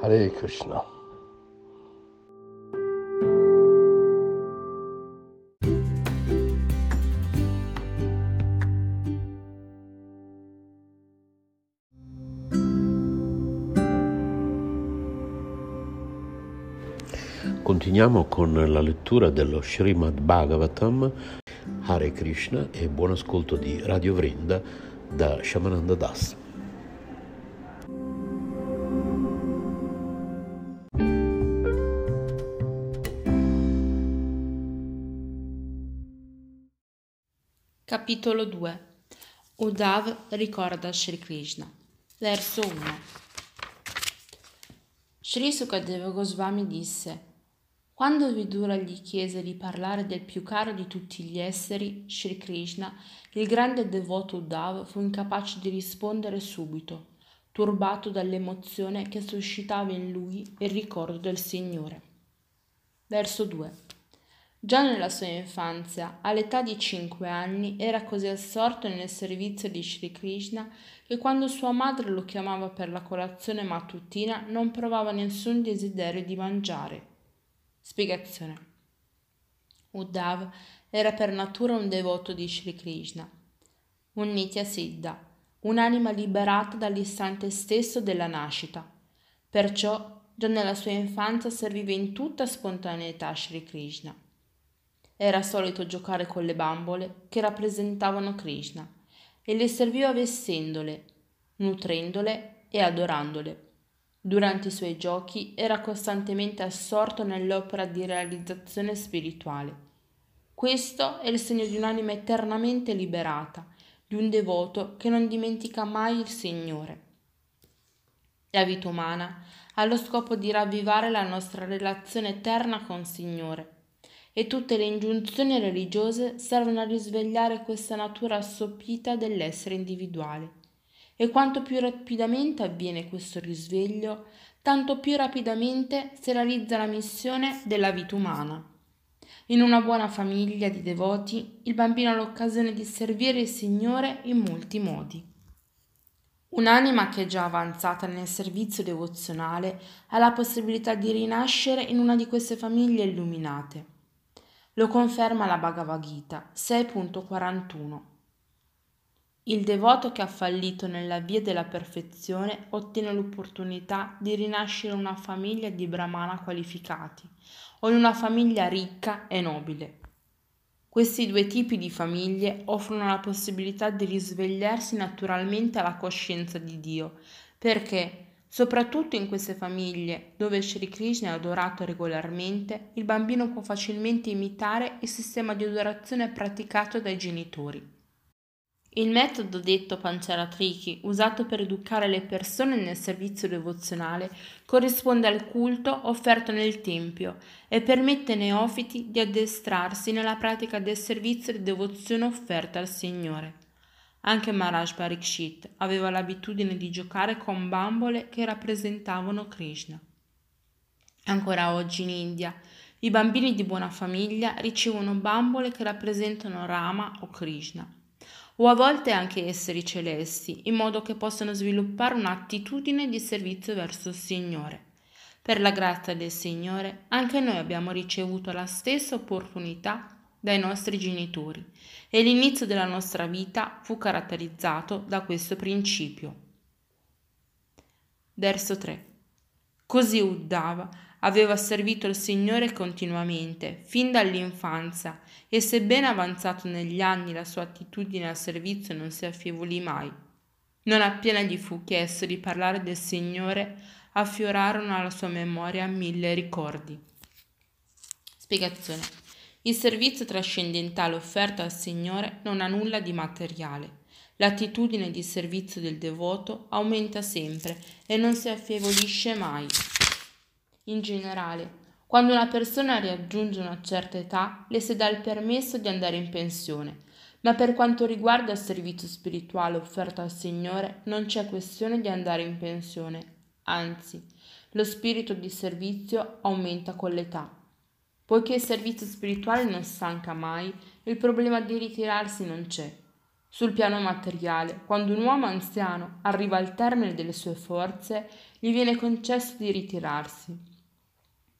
Hare Krishna. Continuiamo con la lettura dello Srimad Bhagavatam, Hare Krishna e buon ascolto di Radio Vrinda da Shamananda Das. Capitolo 2 Uddhav ricorda Sri Krishna Verso 1 Sri Sukadeva Goswami disse quando Vidura gli chiese di parlare del più caro di tutti gli esseri, Sri Krishna, il grande devoto Uddhav fu incapace di rispondere subito, turbato dall'emozione che suscitava in lui il ricordo del Signore. Verso 2. Già nella sua infanzia, all'età di cinque anni, era così assorto nel servizio di Sri Krishna che quando sua madre lo chiamava per la colazione mattutina non provava nessun desiderio di mangiare Spiegazione. Uddhav era per natura un devoto di Sri Krishna, un Nitya Siddha, un'anima liberata dall'istante stesso della nascita. Perciò già nella sua infanzia serviva in tutta spontaneità Sri Krishna. Era solito giocare con le bambole che rappresentavano Krishna e le serviva vestendole, nutrendole e adorandole. Durante i suoi giochi era costantemente assorto nell'opera di realizzazione spirituale. Questo è il segno di un'anima eternamente liberata, di un devoto che non dimentica mai il Signore. La vita umana ha lo scopo di ravvivare la nostra relazione eterna con il Signore e tutte le ingiunzioni religiose servono a risvegliare questa natura assopita dell'essere individuale. E quanto più rapidamente avviene questo risveglio, tanto più rapidamente si realizza la missione della vita umana. In una buona famiglia di devoti, il bambino ha l'occasione di servire il Signore in molti modi. Un'anima che è già avanzata nel servizio devozionale ha la possibilità di rinascere in una di queste famiglie illuminate. Lo conferma la Bhagavad Gita 6.41. Il devoto che ha fallito nella via della perfezione ottiene l'opportunità di rinascere in una famiglia di brahmana qualificati o in una famiglia ricca e nobile. Questi due tipi di famiglie offrono la possibilità di risvegliarsi naturalmente alla coscienza di Dio, perché Soprattutto in queste famiglie, dove Sri Krishna è adorato regolarmente, il bambino può facilmente imitare il sistema di adorazione praticato dai genitori. Il metodo detto Pancharatriki, usato per educare le persone nel servizio devozionale, corrisponde al culto offerto nel Tempio e permette ai neofiti di addestrarsi nella pratica del servizio di devozione offerta al Signore. Anche Maharaj Parikshit aveva l'abitudine di giocare con bambole che rappresentavano Krishna. Ancora oggi in India i bambini di buona famiglia ricevono bambole che rappresentano Rama o Krishna o a volte anche esseri celesti, in modo che possano sviluppare un'attitudine di servizio verso il Signore. Per la grazia del Signore, anche noi abbiamo ricevuto la stessa opportunità dai nostri genitori e l'inizio della nostra vita fu caratterizzato da questo principio. Verso 3. Così Uddava aveva servito il Signore continuamente, fin dall'infanzia, e sebbene avanzato negli anni la sua attitudine al servizio non si affievolì mai. Non appena gli fu chiesto di parlare del Signore, affiorarono alla sua memoria mille ricordi. Spiegazione. Il servizio trascendentale offerto al Signore non ha nulla di materiale. L'attitudine di servizio del devoto aumenta sempre e non si affievolisce mai. In generale, quando una persona raggiunge una certa età, le si dà il permesso di andare in pensione, ma per quanto riguarda il servizio spirituale offerto al Signore non c'è questione di andare in pensione, anzi, lo spirito di servizio aumenta con l'età. Poiché il servizio spirituale non stanca mai, il problema di ritirarsi non c'è. Sul piano materiale, quando un uomo anziano arriva al termine delle sue forze, gli viene concesso di ritirarsi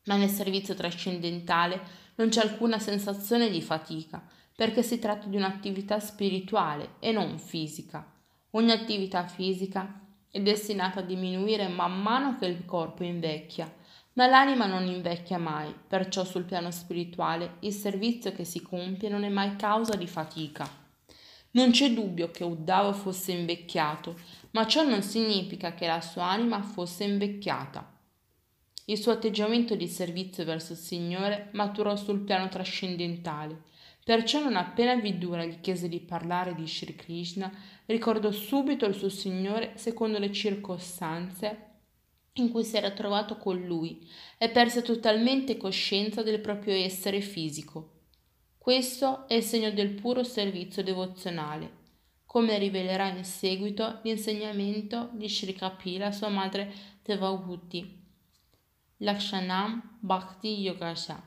ma nel servizio trascendentale non c'è alcuna sensazione di fatica, perché si tratta di un'attività spirituale e non fisica. Ogni attività fisica è destinata a diminuire man mano che il corpo invecchia, ma l'anima non invecchia mai, perciò sul piano spirituale il servizio che si compie non è mai causa di fatica. Non c'è dubbio che Uddhava fosse invecchiato, ma ciò non significa che la sua anima fosse invecchiata. Il suo atteggiamento di servizio verso il Signore maturò sul piano trascendentale. Perciò non appena Vidura gli chiese di parlare di Sri Krishna, ricordò subito il suo Signore secondo le circostanze in cui si era trovato con lui e perse totalmente coscienza del proprio essere fisico. Questo è il segno del puro servizio devozionale, come rivelerà in seguito l'insegnamento di Sri Kapila, sua madre Devahuti. Lakshanam Bhakti Yogasha.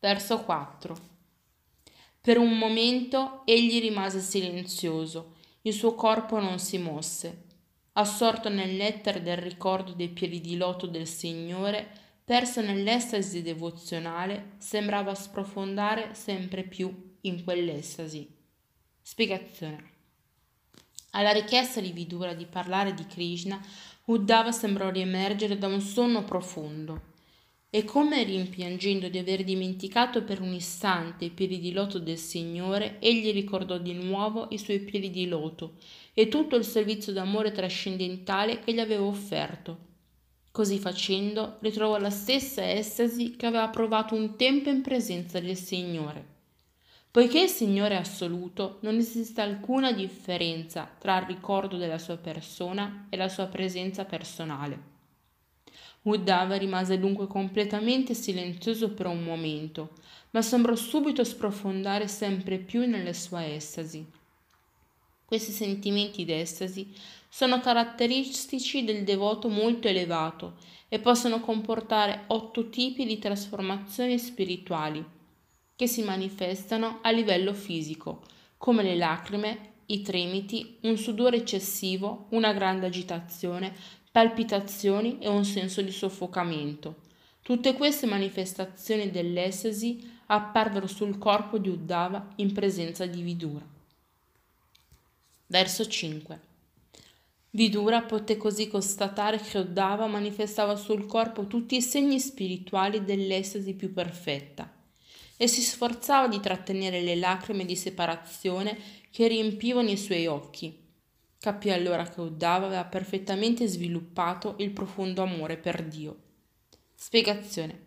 Verso 4. Per un momento egli rimase silenzioso, il suo corpo non si mosse. Assorto nell'etere del ricordo dei piedi di loto del Signore, perso nell'estasi devozionale, sembrava sprofondare sempre più in quell'estasi. Spiegazione. Alla richiesta di Vidura di parlare di Krishna, Uddhava sembrò riemergere da un sonno profondo e come rimpiangendo di aver dimenticato per un istante i piedi di loto del Signore, egli ricordò di nuovo i suoi piedi di loto e tutto il servizio d'amore trascendentale che gli aveva offerto. Così facendo, ritrovò la stessa estasi che aveva provato un tempo in presenza del Signore. Poiché il Signore è assoluto, non esiste alcuna differenza tra il ricordo della sua persona e la sua presenza personale. Uddhava rimase dunque completamente silenzioso per un momento, ma sembrò subito sprofondare sempre più nelle sue estasi. Questi sentimenti d'estasi sono caratteristici del devoto molto elevato e possono comportare otto tipi di trasformazioni spirituali che si manifestano a livello fisico, come le lacrime, i tremiti, un sudore eccessivo, una grande agitazione, palpitazioni e un senso di soffocamento. Tutte queste manifestazioni dell'estasi apparvero sul corpo di Uddhava in presenza di Vidura. Verso 5. Vidura poté così constatare che Uddhava manifestava sul corpo tutti i segni spirituali dell'estasi più perfetta e si sforzava di trattenere le lacrime di separazione che riempivano i suoi occhi. Capì allora che Uddhava aveva perfettamente sviluppato il profondo amore per Dio. Spiegazione.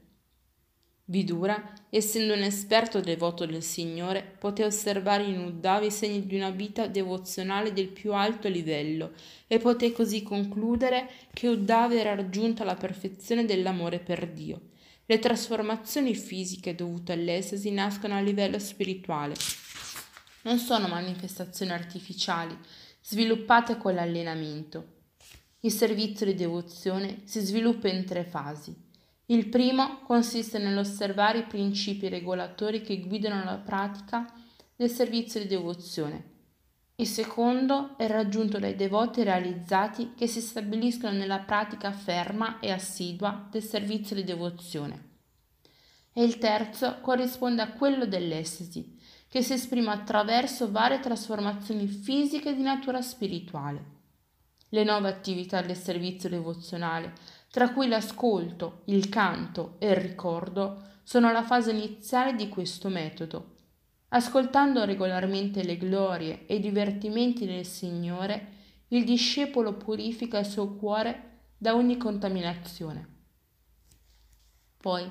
Vidura, essendo un esperto devoto del Signore, poté osservare in Uddhava i segni di una vita devozionale del più alto livello e poté così concludere che Uddhava era raggiunta la perfezione dell'amore per Dio le trasformazioni fisiche dovute all'estasi nascono a livello spirituale. Non sono manifestazioni artificiali sviluppate con l'allenamento. Il servizio di devozione si sviluppa in tre fasi. Il primo consiste nell'osservare i principi regolatori che guidano la pratica del servizio di devozione. Il secondo è raggiunto dai devoti realizzati che si stabiliscono nella pratica ferma e assidua del servizio di devozione. E il terzo corrisponde a quello dell'estasi, che si esprime attraverso varie trasformazioni fisiche di natura spirituale. Le nuove attività del servizio devozionale, tra cui l'ascolto, il canto e il ricordo, sono la fase iniziale di questo metodo Ascoltando regolarmente le glorie e i divertimenti del Signore, il discepolo purifica il suo cuore da ogni contaminazione. Poi,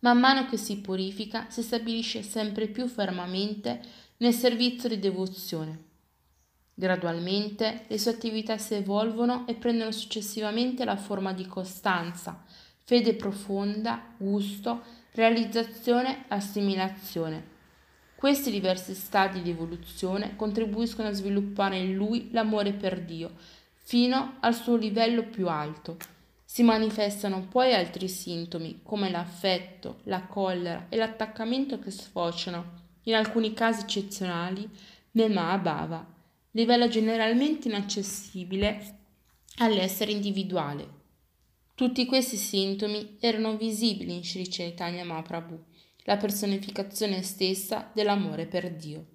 man mano che si purifica, si stabilisce sempre più fermamente nel servizio di devozione. Gradualmente le sue attività si evolvono e prendono successivamente la forma di costanza, fede profonda, gusto, realizzazione, assimilazione. Questi diversi stadi di evoluzione contribuiscono a sviluppare in lui l'amore per Dio fino al suo livello più alto. Si manifestano poi altri sintomi come l'affetto, la collera e l'attaccamento che sfociano, in alcuni casi eccezionali, nel Mahabhava, livello generalmente inaccessibile all'essere individuale. Tutti questi sintomi erano visibili in Sri Chaitanya Mahaprabhu, la personificazione stessa dell'amore per Dio.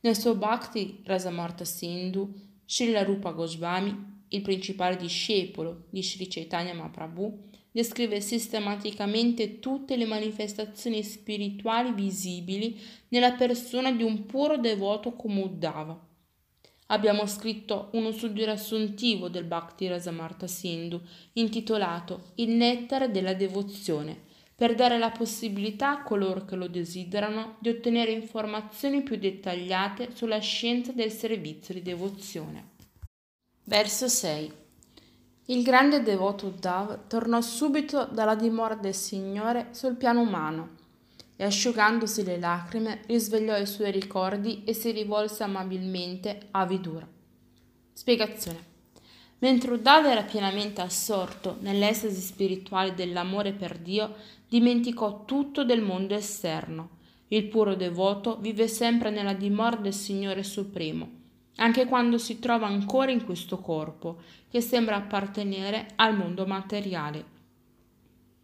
Nel suo Bhakti Rasamarta Sindhu, Srila Rupa Goswami, il principale discepolo di Sri Chaitanya Mahaprabhu, descrive sistematicamente tutte le manifestazioni spirituali visibili nella persona di un puro devoto come Uddhava abbiamo scritto uno studio riassuntivo del Bhakti Rasamarta Sindhu intitolato Il nettare della devozione per dare la possibilità a coloro che lo desiderano di ottenere informazioni più dettagliate sulla scienza del servizio di devozione. Verso 6. Il grande devoto Uddhav tornò subito dalla dimora del Signore sul piano umano e asciugandosi le lacrime risvegliò i suoi ricordi e si rivolse amabilmente a Vidura. Spiegazione. Mentre Uddhava era pienamente assorto nell'estasi spirituale dell'amore per Dio, dimenticò tutto del mondo esterno. Il puro devoto vive sempre nella dimora del Signore Supremo, anche quando si trova ancora in questo corpo, che sembra appartenere al mondo materiale.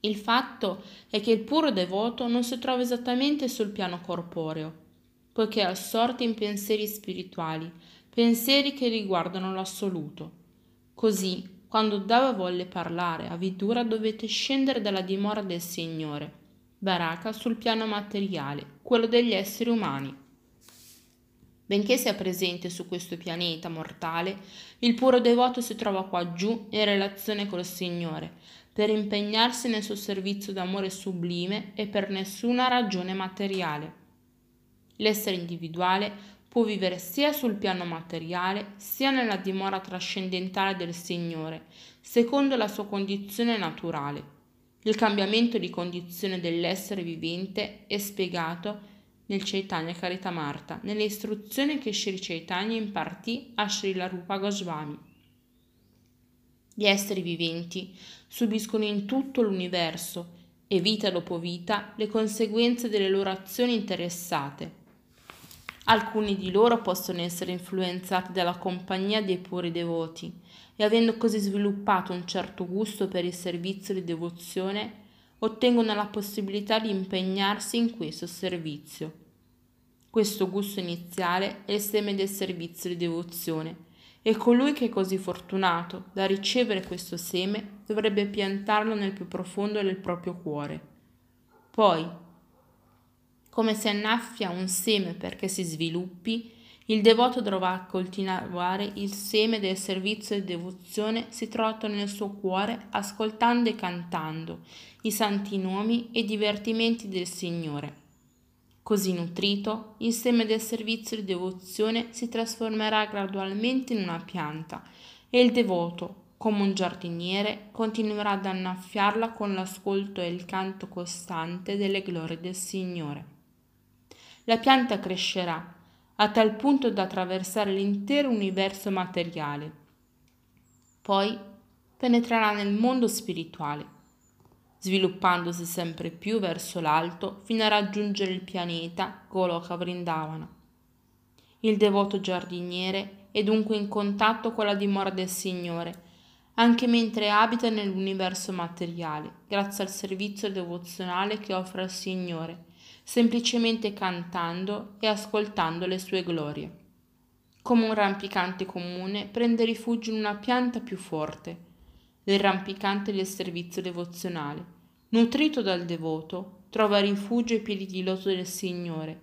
Il fatto è che il puro devoto non si trova esattamente sul piano corporeo, poiché è assorto in pensieri spirituali, pensieri che riguardano l'assoluto. Così, quando Dava volle parlare a Vidura dovette scendere dalla dimora del Signore, Baraka sul piano materiale, quello degli esseri umani. Benché sia presente su questo pianeta mortale, il puro devoto si trova qua giù in relazione col Signore, per impegnarsi nel suo servizio d'amore sublime e per nessuna ragione materiale. L'essere individuale può vivere sia sul piano materiale sia nella dimora trascendentale del Signore, secondo la sua condizione naturale. Il cambiamento di condizione dell'essere vivente è spiegato nel Chaitanya Karitamrta, nelle istruzioni che Sri Chaitanya impartì a Srila Rupa Goswami. Gli esseri viventi subiscono in tutto l'universo e vita dopo vita le conseguenze delle loro azioni interessate. Alcuni di loro possono essere influenzati dalla compagnia dei puri devoti e avendo così sviluppato un certo gusto per il servizio di devozione, ottengono la possibilità di impegnarsi in questo servizio. Questo gusto iniziale è il seme del servizio di devozione e colui che è così fortunato da ricevere questo seme dovrebbe piantarlo nel più profondo del proprio cuore. Poi, come si annaffia un seme perché si sviluppi, il devoto dovrà coltivare il seme del servizio e devozione situato nel suo cuore, ascoltando e cantando i santi nomi e divertimenti del Signore. Così nutrito, il seme del servizio di devozione si trasformerà gradualmente in una pianta e il devoto, come un giardiniere, continuerà ad annaffiarla con l'ascolto e il canto costante delle glorie del Signore. La pianta crescerà a tal punto da attraversare l'intero universo materiale. Poi penetrerà nel mondo spirituale sviluppandosi sempre più verso l'alto fino a raggiungere il pianeta Goloka Vrindavana. Il devoto giardiniere è dunque in contatto con la dimora del Signore, anche mentre abita nell'universo materiale, grazie al servizio devozionale che offre al Signore, semplicemente cantando e ascoltando le sue glorie. Come un rampicante comune prende rifugio in una pianta più forte, il rampicante del servizio devozionale, nutrito dal devoto, trova rifugio ai piedi di loto del Signore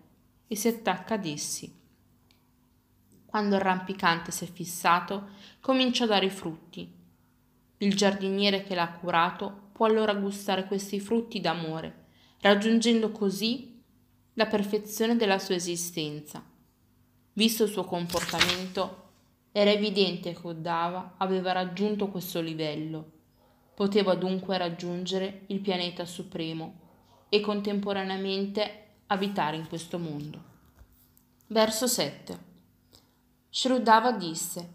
e si attacca ad essi. Quando il rampicante si è fissato, comincia a dare frutti. Il giardiniere che l'ha curato può allora gustare questi frutti d'amore, raggiungendo così la perfezione della sua esistenza. Visto il suo comportamento, era evidente che Oddava aveva raggiunto questo livello Poteva dunque raggiungere il pianeta supremo e contemporaneamente abitare in questo mondo. Verso 7. Shrudava disse,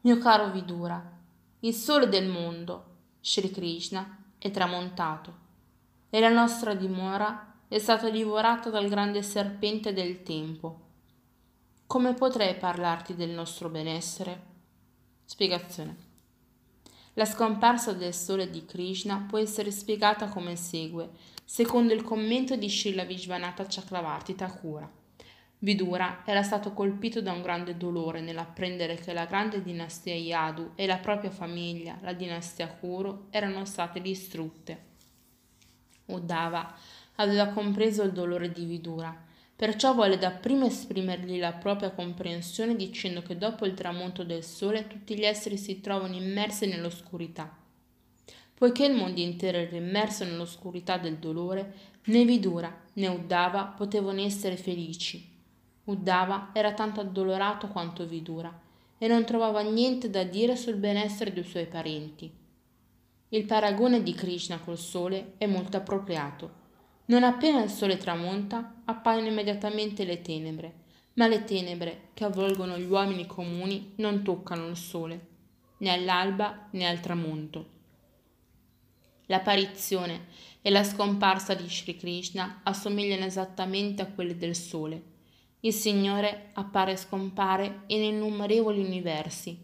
mio caro Vidura, il sole del mondo, Sri Krishna, è tramontato e la nostra dimora è stata divorata dal grande serpente del tempo. Come potrei parlarti del nostro benessere? Spiegazione. La scomparsa del sole di Krishna può essere spiegata come segue, secondo il commento di Srila Vishvanatha Chakravarti Thakura. Vidura era stato colpito da un grande dolore nell'apprendere che la grande dinastia Yadu e la propria famiglia, la dinastia Kuru, erano state distrutte. Uddhava aveva compreso il dolore di Vidura, perciò volle dapprima esprimergli la propria comprensione dicendo che dopo il tramonto del sole tutti gli esseri si trovano immersi nell'oscurità. Poiché il mondo intero era immerso nell'oscurità del dolore, né Vidura né Uddhava potevano essere felici. Uddhava era tanto addolorato quanto Vidura e non trovava niente da dire sul benessere dei suoi parenti. Il paragone di Krishna col sole è molto appropriato. Non appena il sole tramonta, appaiono immediatamente le tenebre, ma le tenebre che avvolgono gli uomini comuni non toccano il sole, né all'alba né al tramonto. L'apparizione e la scomparsa di Sri Krishna assomigliano esattamente a quelle del sole. Il Signore appare e scompare in innumerevoli universi,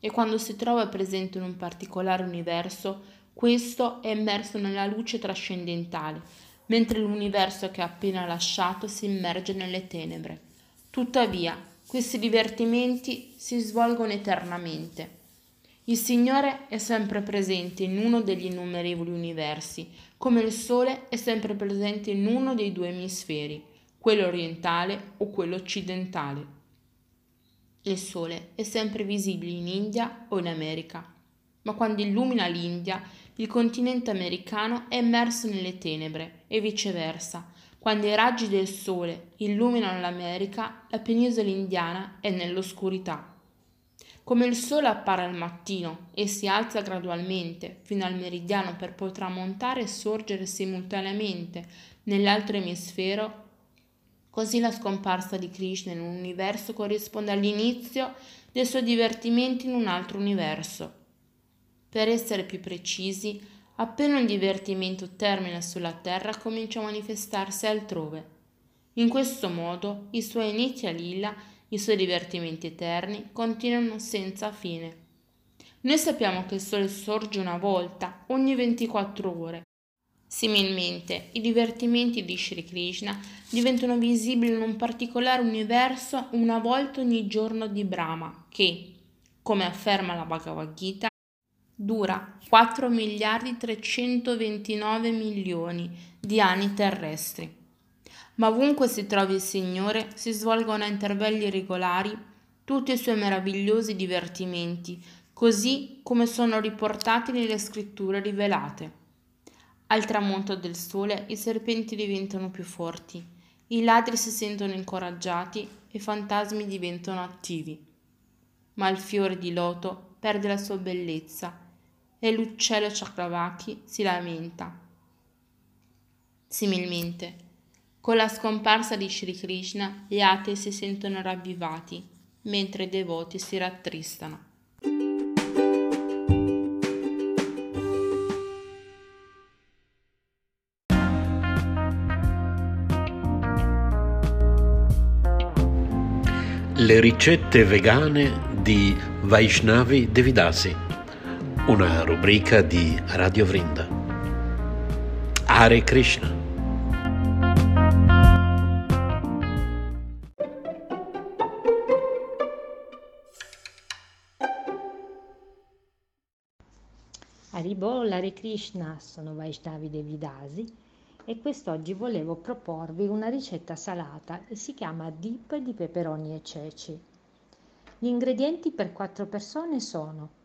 e quando si trova presente in un particolare universo, questo è immerso nella luce trascendentale, mentre l'universo che ha appena lasciato si immerge nelle tenebre. Tuttavia, questi divertimenti si svolgono eternamente. Il Signore è sempre presente in uno degli innumerevoli universi, come il Sole è sempre presente in uno dei due emisferi, quello orientale o quello occidentale. Il sole è sempre visibile in India o in America, ma quando illumina l'India, il continente americano è immerso nelle tenebre e viceversa. Quando i raggi del sole illuminano l'America, la penisola indiana è nell'oscurità. Come il sole appare al mattino e si alza gradualmente fino al meridiano per poi tramontare e sorgere simultaneamente nell'altro emisfero, Così la scomparsa di Krishna in un universo corrisponde all'inizio dei suoi divertimenti in un altro universo. Per essere più precisi, appena un divertimento termina sulla Terra comincia a manifestarsi altrove. In questo modo i suoi inizi a lilla, i suoi divertimenti eterni, continuano senza fine. Noi sappiamo che il Sole sorge una volta ogni 24 ore Similmente, i divertimenti di Sri Krishna diventano visibili in un particolare universo una volta ogni giorno di Brahma, che, come afferma la Bhagavad Gita, dura 4 miliardi 329 milioni di anni terrestri. Ma ovunque si trovi il Signore, si svolgono a intervalli regolari tutti i suoi meravigliosi divertimenti, così come sono riportati nelle scritture rivelate. Al tramonto del sole i serpenti diventano più forti, i ladri si sentono incoraggiati e i fantasmi diventano attivi. Ma il fiore di loto perde la sua bellezza e l'uccello Chakravaki si lamenta. Similmente, con la scomparsa di Sri Krishna, gli atei si sentono ravvivati, mentre i devoti si rattristano. Le ricette vegane di Vaishnavi Devidasi, una rubrica di Radio Vrinda. Hare Krishna. Haribol, Hare Krishna, sono Vaishnavi Devidasi e quest'oggi volevo proporvi una ricetta salata che si chiama dip di peperoni e ceci. Gli ingredienti per 4 persone sono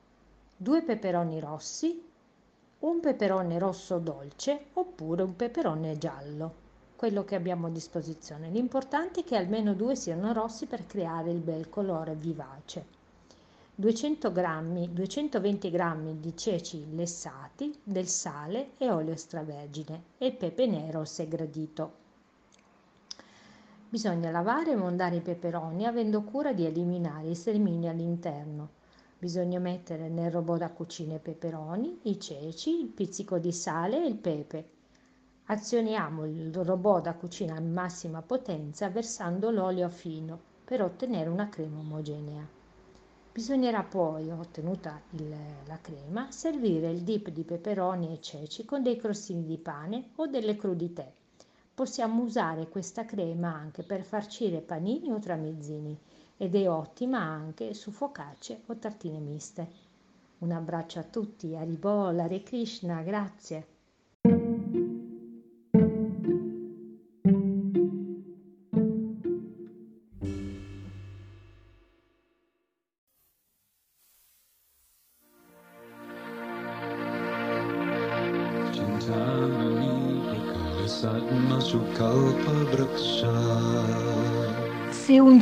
2 peperoni rossi, un peperone rosso dolce oppure un peperone giallo, quello che abbiamo a disposizione. L'importante è che almeno due siano rossi per creare il bel colore vivace. 200 g, 220 g di ceci lessati, del sale e olio extravergine e pepe nero se gradito. Bisogna lavare e mondare i peperoni avendo cura di eliminare i semini all'interno. Bisogna mettere nel robot da cucina i peperoni, i ceci, il pizzico di sale e il pepe. Azioniamo il robot da cucina a massima potenza versando l'olio fino per ottenere una crema omogenea. Bisognerà poi, ottenuta il, la crema, servire il dip di peperoni e ceci con dei crostini di pane o delle crudité. Possiamo usare questa crema anche per farcire panini o tramezzini ed è ottima anche su focacce o tartine miste. Un abbraccio a tutti, Haribol, Hare Krishna, grazie.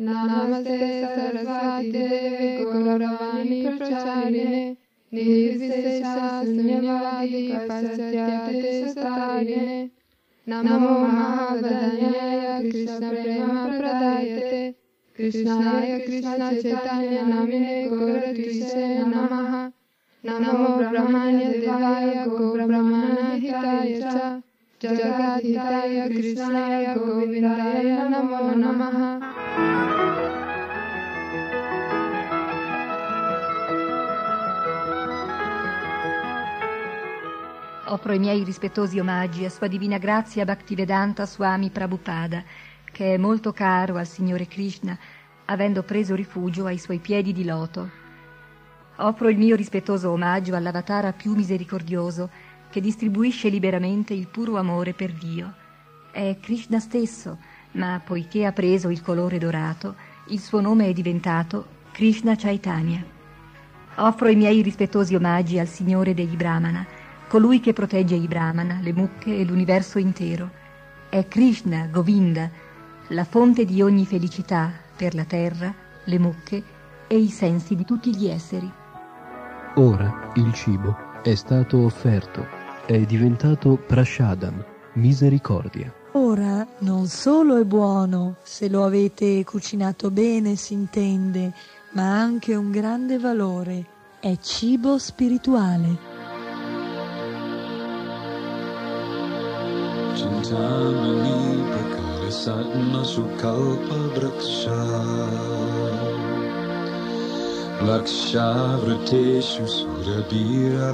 नमस्ते सरस्वती गौरवाणी प्रचारिणे। निर्विशेषशून्यवादी पश्चाते सतारिणे नमो प्रेम कृष्णप्रेमप्रदायते। कृष्णाय कृष्णचैतन्यनामिने गौरकृष्णे नमः। नमो ब्रह्मण्य देवाय गोब्रह्मणहिताय च। जगद्धिताय, कृष्णाय गोविन्दाय नमो नमः। Offro i miei rispettosi omaggi a Sua Divina Grazia Bhaktivedanta Swami Prabhupada, che è molto caro al Signore Krishna, avendo preso rifugio ai suoi piedi di loto. Offro il mio rispettoso omaggio all'avatara più misericordioso, che distribuisce liberamente il puro amore per Dio. È Krishna stesso, ma poiché ha preso il colore dorato, il suo nome è diventato Krishna Chaitanya. Offro i miei rispettosi omaggi al Signore degli Brahmana, colui che protegge i Brahmana, le mucche e l'universo intero. È Krishna, Govinda, la fonte di ogni felicità per la terra, le mucche e i sensi di tutti gli esseri. Ora il cibo è stato offerto, è diventato prashadam, misericordia. Ora non solo è buono, se lo avete cucinato bene si intende, ma anche un grande valore, è cibo spirituale. Cintamani prakarisatma sukalpa vriksha Lakshávrateshu surabhira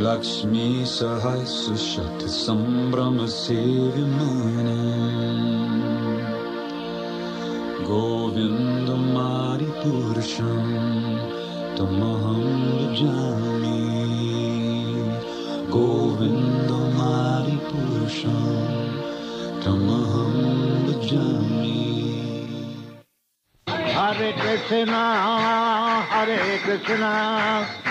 Lakshmi Sahai Sushat Sambrahma Sevimana Govindamari Purusham Tamaham Vijami Govindamari Purusham Tamaham Vijami Hare Krishna Hare Krishna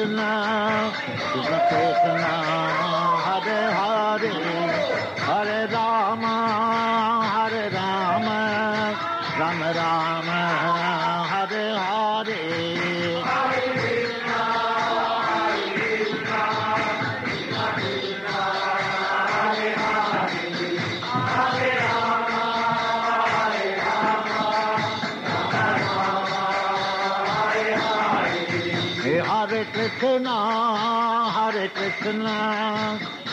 Hare Krishna, Krishna Krishna,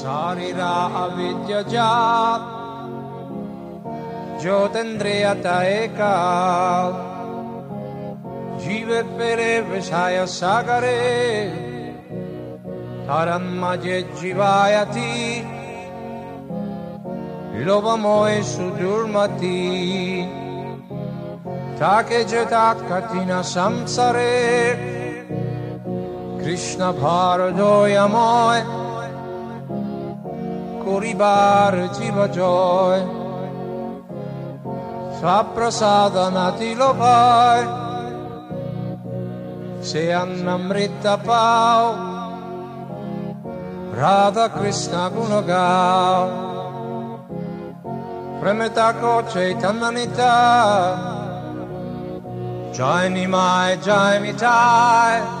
सारिरा अविद्य जात ज्योतिन्द्रियता एका जीवे पेरे विषय सागरे तरन्मजे जीवायति লোভময় সুদুর্মতি তাকে যে তাক কঠিন সংসারে কৃষ্ণ ভারদয়ময় puribarci la gioia. Fra prasadana lo vai se annamritta pau, Radha Krishna Gunagau. Premetako Chaitananita, Jai Nimai, Jai Mitai,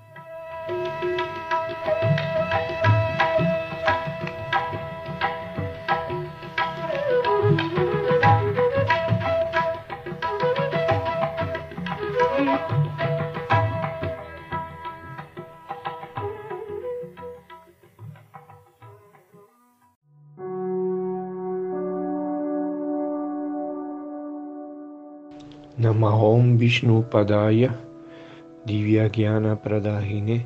Namahom Vishnu Padaya Divyagyana Pradahine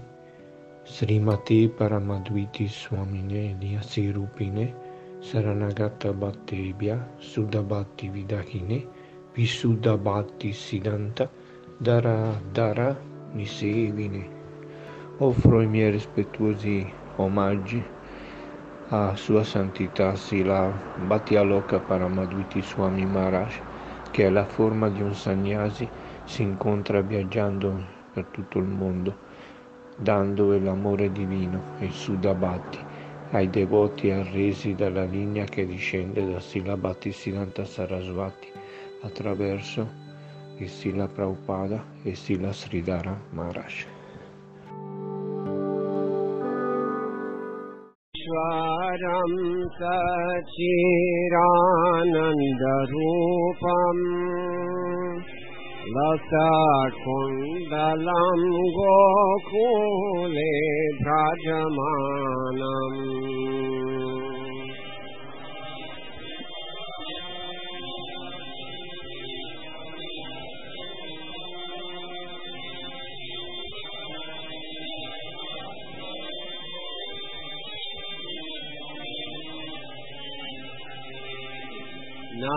Srimati Paramadviti Swamine Nyasirupine Saranagata Bhattebhya Sudabhatti Vidahine Visuddhabhatti Siddhanta Dara Dara Nisevine. Offro i miei rispettuosi omaggi a Sua Santità Sila Bhattialoka Paramadviti Swami Maharaj che è la forma di un sannyasi, si incontra viaggiando per tutto il mondo, dando l'amore divino e il Sudabhati ai devoti arresi dalla linea che discende da Sila Bhattisiddhanta Sarasvati attraverso il Sila Prabhupada e Sila Sridhara Maharaj. ईश्वरं सचिरानन्दरूपम् लसकुण्डलं गोकुले भ्राजमानम्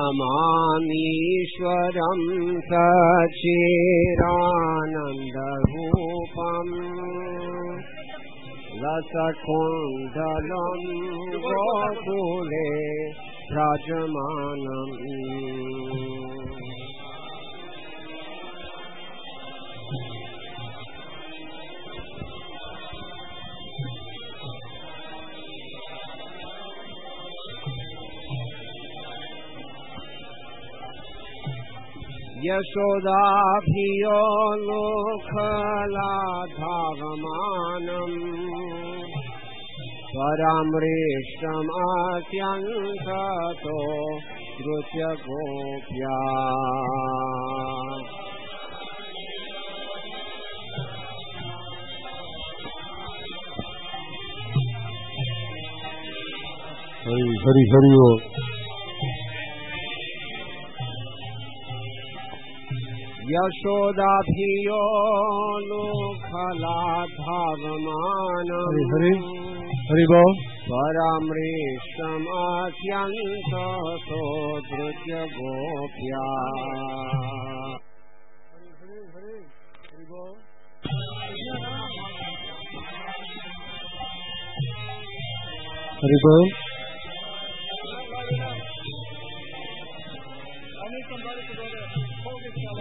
नमामीश्वरं सचिरानन्दरूपम् लसकुण्डलं गोकुले भ्रजमानम् यशोदाभियो लोकलाधावमानम् परामृष्टमास्यन्ततो धृत्य गोप्या हरि हरि हरि यशोदाभियो लोकलाधावमानम् हरि हरि हरि बोल परामृष्टमास्यन्ततो धृत्य गोप्या हरि बोल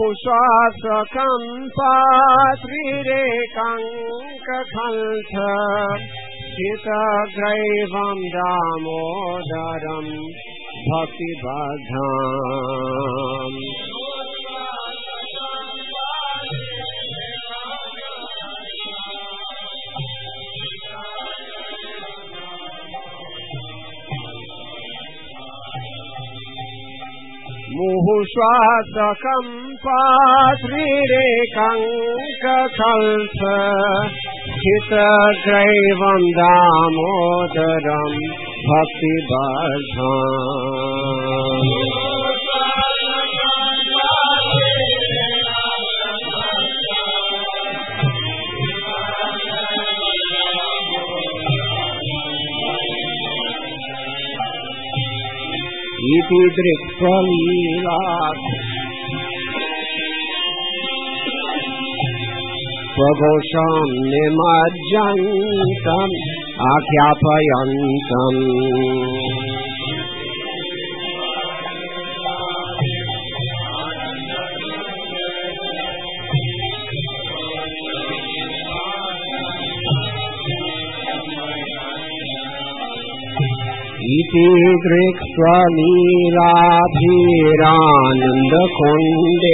कुशासकं सात्रिरेकङ्कंस चितदैवं दामोदरम् भति बम् भक्तिबधाम् मुहुश्वासकम्पात्रिरेकङ्कखल्थ चितग्रैवं दामोदरं भक्तिबधाम् इति दृक्त्वा लीला स्वघोषां निमज्जन्तम् आख्यापयन्तम् इति ीती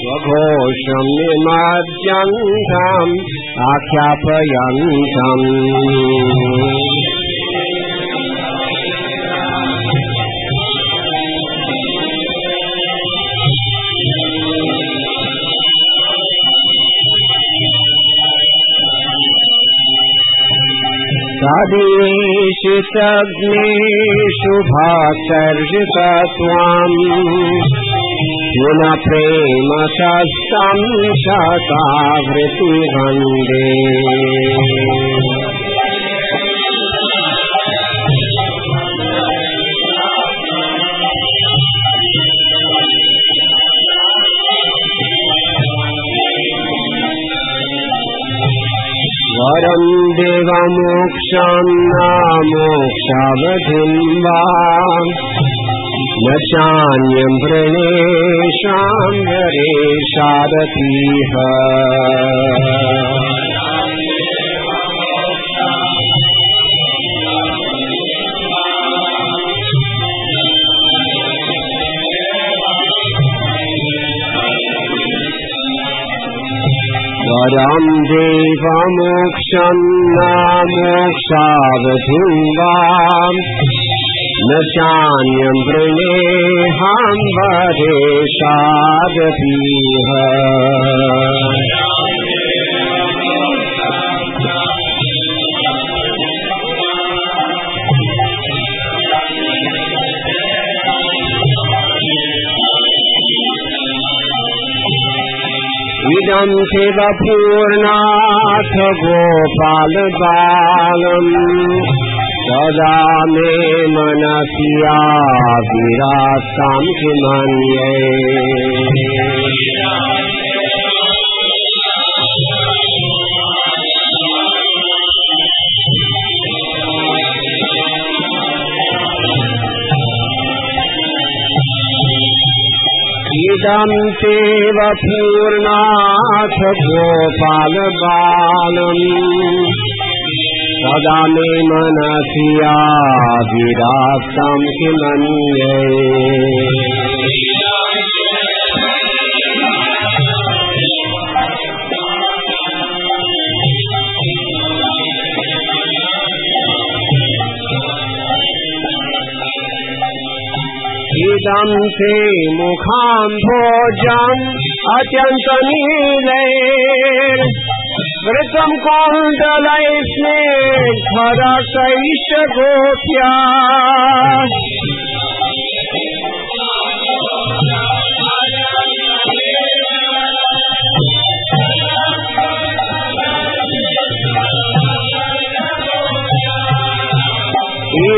स्वघोषम् घोषण्यमाजन्तम् आख्यापयन्तम्। सदीश तग्नि शुभाचर्जित त्वाम् विन प्रेमशस्तं शतावृति वन्दे परं देवा मोक्षान्ना वा। न शान्यं प्रणेषां हरे शारतीह परं देव मोक्षं ना मोक्षादधिम् वा न चान्यं प्रमेहाम्बे साधी इदं शिवपूर्णाथ गोपालबालम् सदा मे मनसि आविरास्तां किमन्ये इदं तेव पूर्णाथ गोपालबालम् सदा मे मनसि आविरास्तं किमन्ये दम से मुखाम भोजन दं ते मुखाम्भोजम् अत्यन्तनीले वृतं कौण्डलैस्ने भरतैष गोप्या।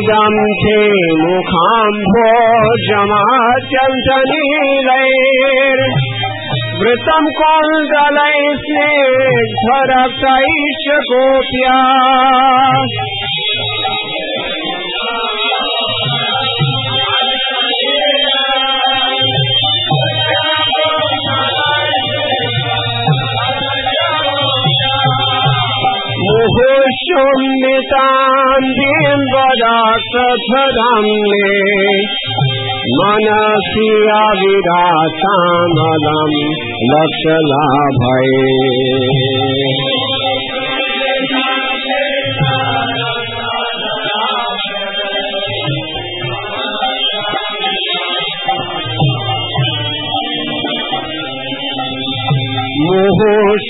इदं ते मुखाम्भोजमाचञ्चनीलैर्वृतम् कोन्दलैः स्नेग्धरतैश्च गोप्या। कान दिन बरात मन मनसिया विराता मलम लक्ष लाभये।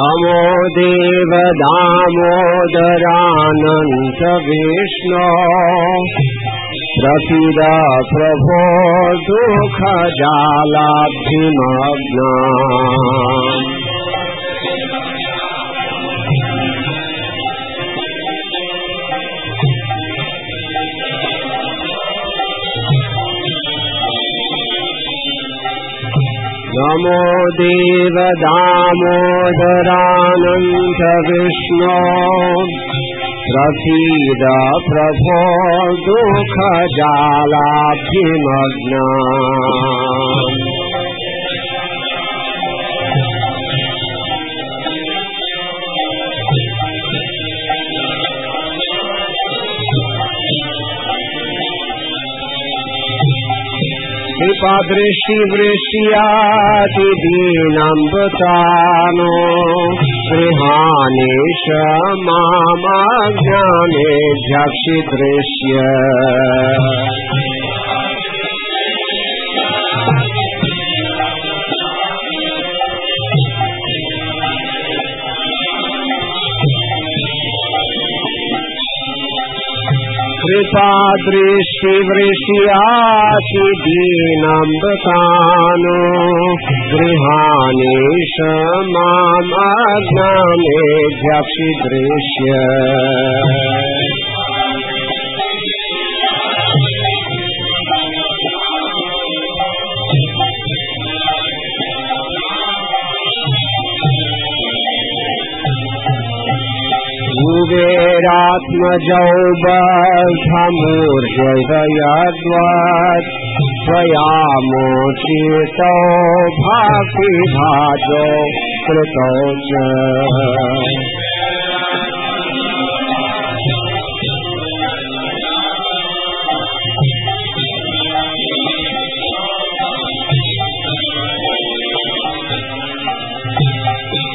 नमो देव दामोदरानंद विष्णो। प्रसीद प्रभो दुःखजालाब्धिमग्ना नमो देव दामोदरानन्द विष्णो। प्रसीद प्रभो दुःखजालाभिमग्ना दृपादृष्टिवृष्ट्यादिनाम्बता नो गृहाणे च माज्ञानेभ्यक्षि दृश्य एतादृशिवृषियाचिदीनाम्बकानो गृहाणेश माम् अज्ञानेभ्यक्षिदृश्य बद्धमूर्जैव यद्वत् त्वया मोचितौ भासि भाजौ कृतौ च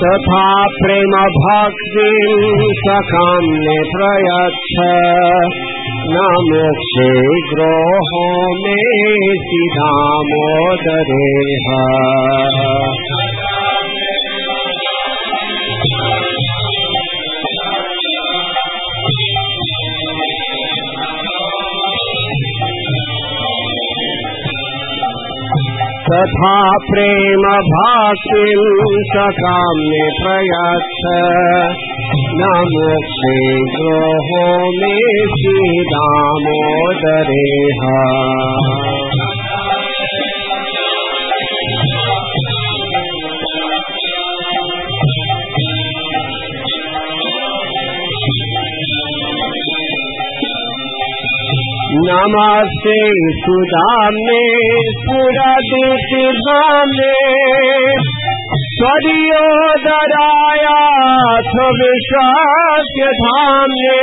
तथा प्रेम भक्ति सकाम्ये प्रयच्छ ग्रोहो मे सिधामोदरेह तथा प्रेम भाक्तिं सकाम्ये प्रयच्छ। न मोक्षे ग्रहो मे श्रीदामोदरेह नमस्ते सुदामे सुरदिति धामे त्वदीयोदरायाथ विश्वास्य धाम्ने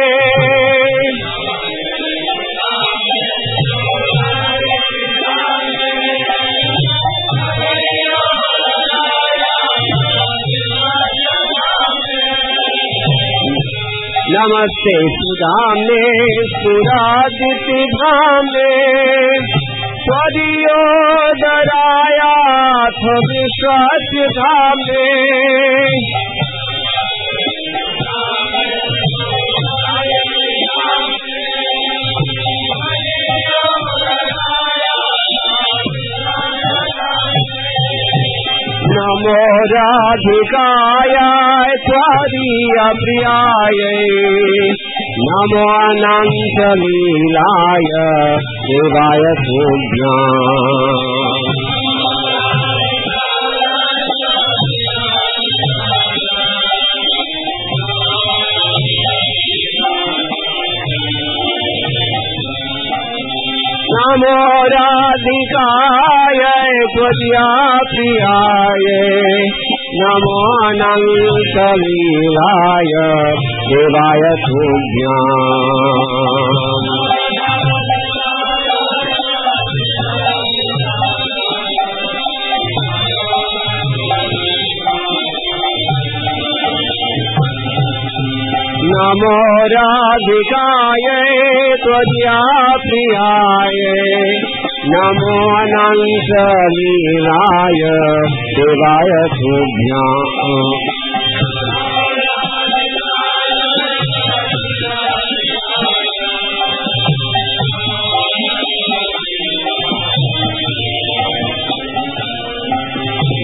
नमस्ते सुदामे सुरादिति धामे त्वदीयोदरायाथ विश्वास्य धामे मोराधिकाय त्वदीय प्रियाय। नमो अनन्तलीलाय देवाय सोऽभ्याम् मोराधिकाय कोया पि आय नमानसीलाय हेवाय पूर्ण नमो राधिकाय प्रियाय। नमो अनन्तलीलाय स देवाय सुज्ञा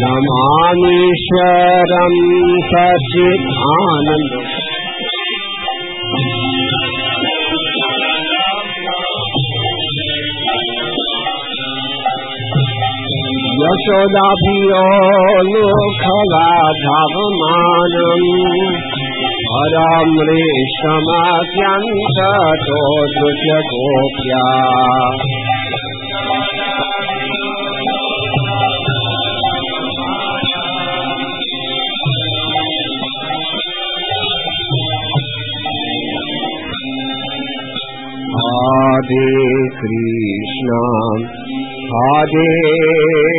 नमामिश्वरं सचिदानन्द চদাভিয়লো খলা ভাবমানম হরমৃ সমাক্যন্ত চোদ্রুচ গোপ্যা Hare Krishna, Hare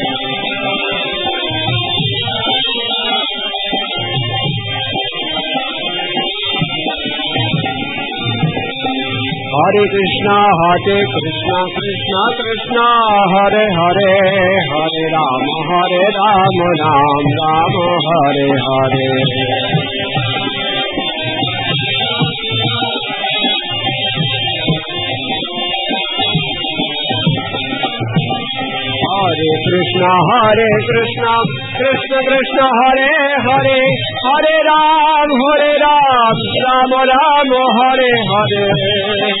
Hare Krishna, Hare Krishna, Krishna Krishna, Hare Hare, Hare Rama, Hare Rama, Ram Rama, Hare Hare. Hare Krishna, Hare Krishna, Krishna Krishna, Hare Hare, Hare Ram, Hare Ram, Ram Ram, Hare Hare.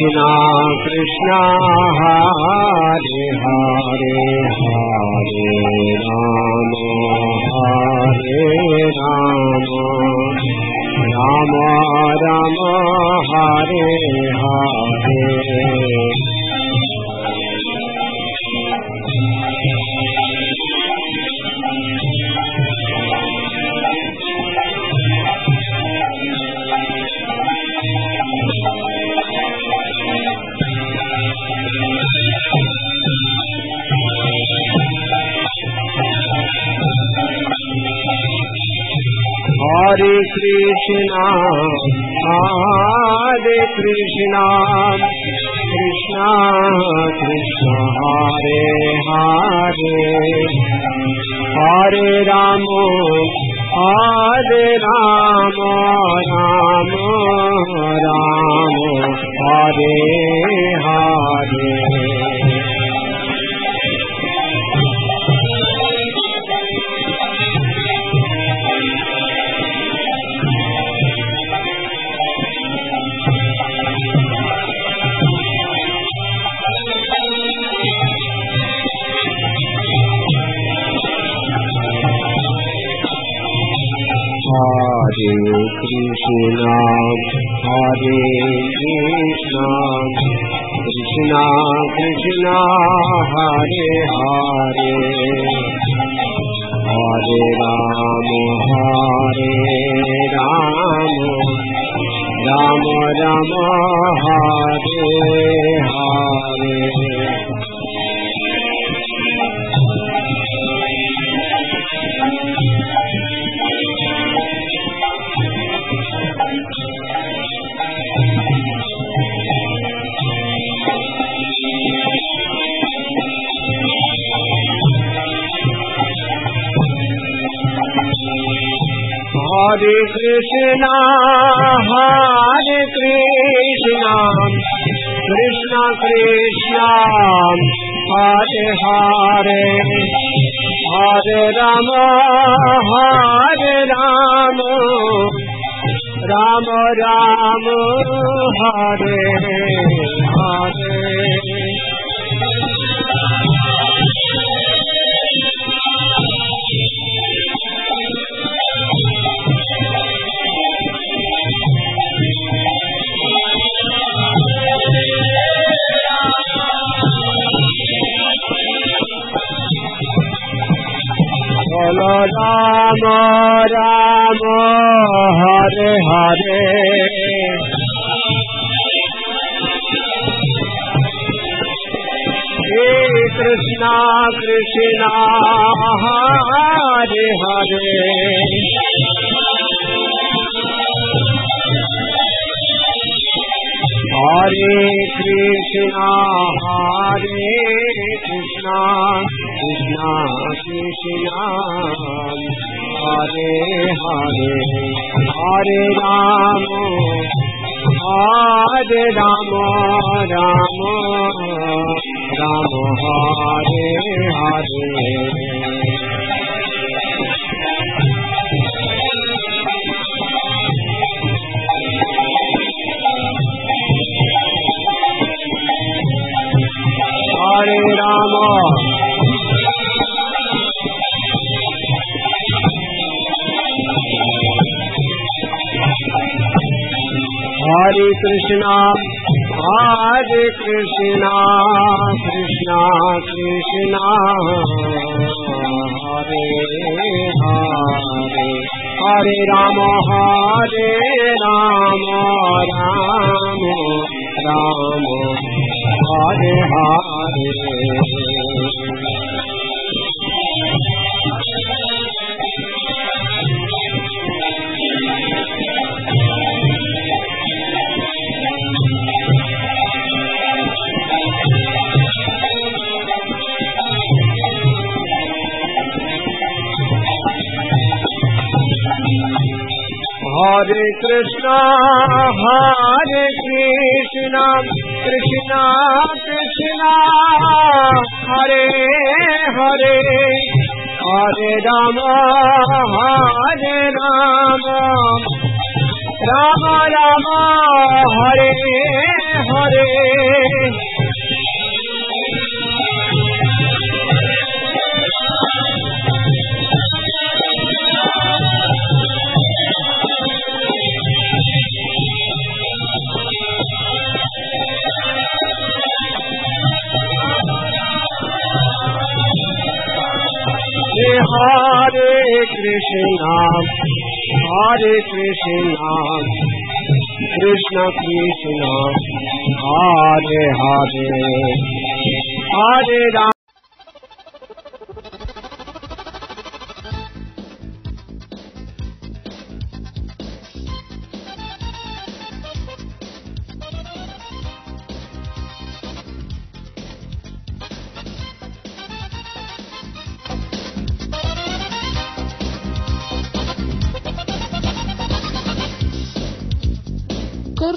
Krishna Krishna,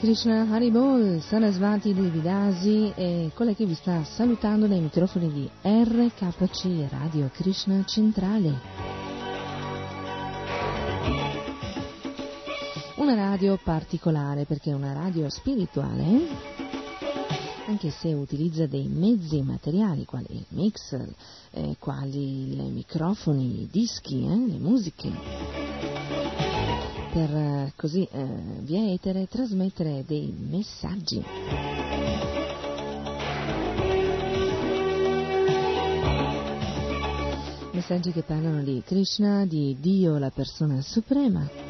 Krishna, Haribol, Sarasvati Devidasi e quella che vi sta salutando dai microfoni di RKC Radio Krishna Centrale. Una radio particolare perché è una radio spirituale, anche se utilizza dei mezzi materiali quali il mixer, eh, quali i microfoni, i dischi, eh, le musiche per eh, così eh, via etere trasmettere dei messaggi. Messaggi che parlano di Krishna, di Dio, la persona suprema.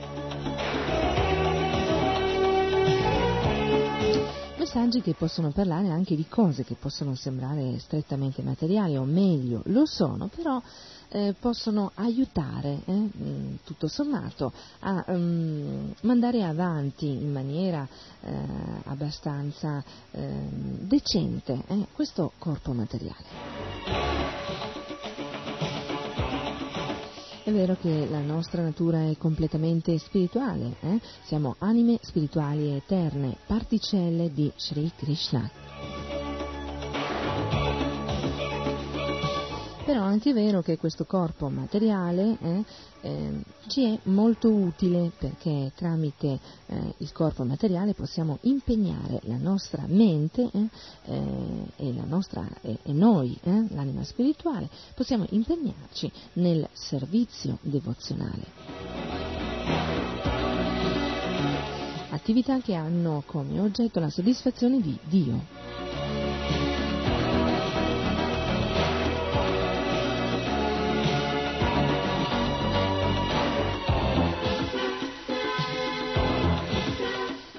Messaggi che possono parlare anche di cose che possono sembrare strettamente materiali, o meglio, lo sono, però eh, possono aiutare, eh, mm, tutto sommato, a um, mandare avanti in maniera eh, abbastanza ehm, decente eh, questo corpo materiale. Vero che la nostra natura è completamente spirituale, eh? siamo anime spirituali eterne, particelle di Sri Krishna. Però è anche vero che questo corpo materiale eh, eh, ci è molto utile perché tramite eh, il corpo materiale possiamo impegnare la nostra mente eh, eh, e, la nostra, e noi, eh, l'anima spirituale, possiamo impegnarci nel servizio devozionale. Attività che hanno come oggetto la soddisfazione di Dio.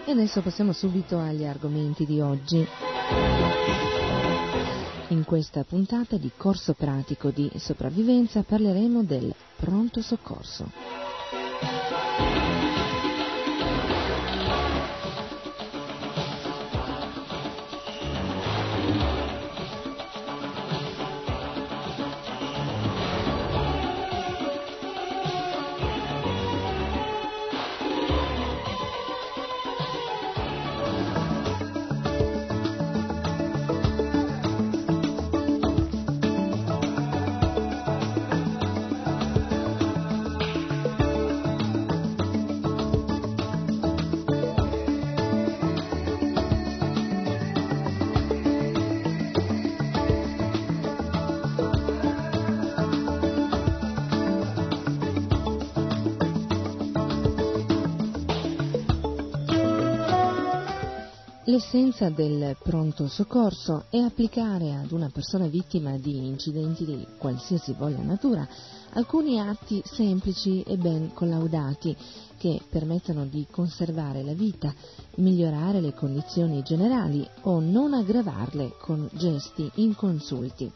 E adesso passiamo subito agli argomenti di oggi. In questa puntata di corso pratico di sopravvivenza parleremo del pronto soccorso. L'essenza del pronto soccorso è applicare ad una persona vittima di incidenti di qualsiasi voglia natura alcuni atti semplici e ben collaudati che permettano di conservare la vita, migliorare le condizioni generali o non aggravarle con gesti inconsulti.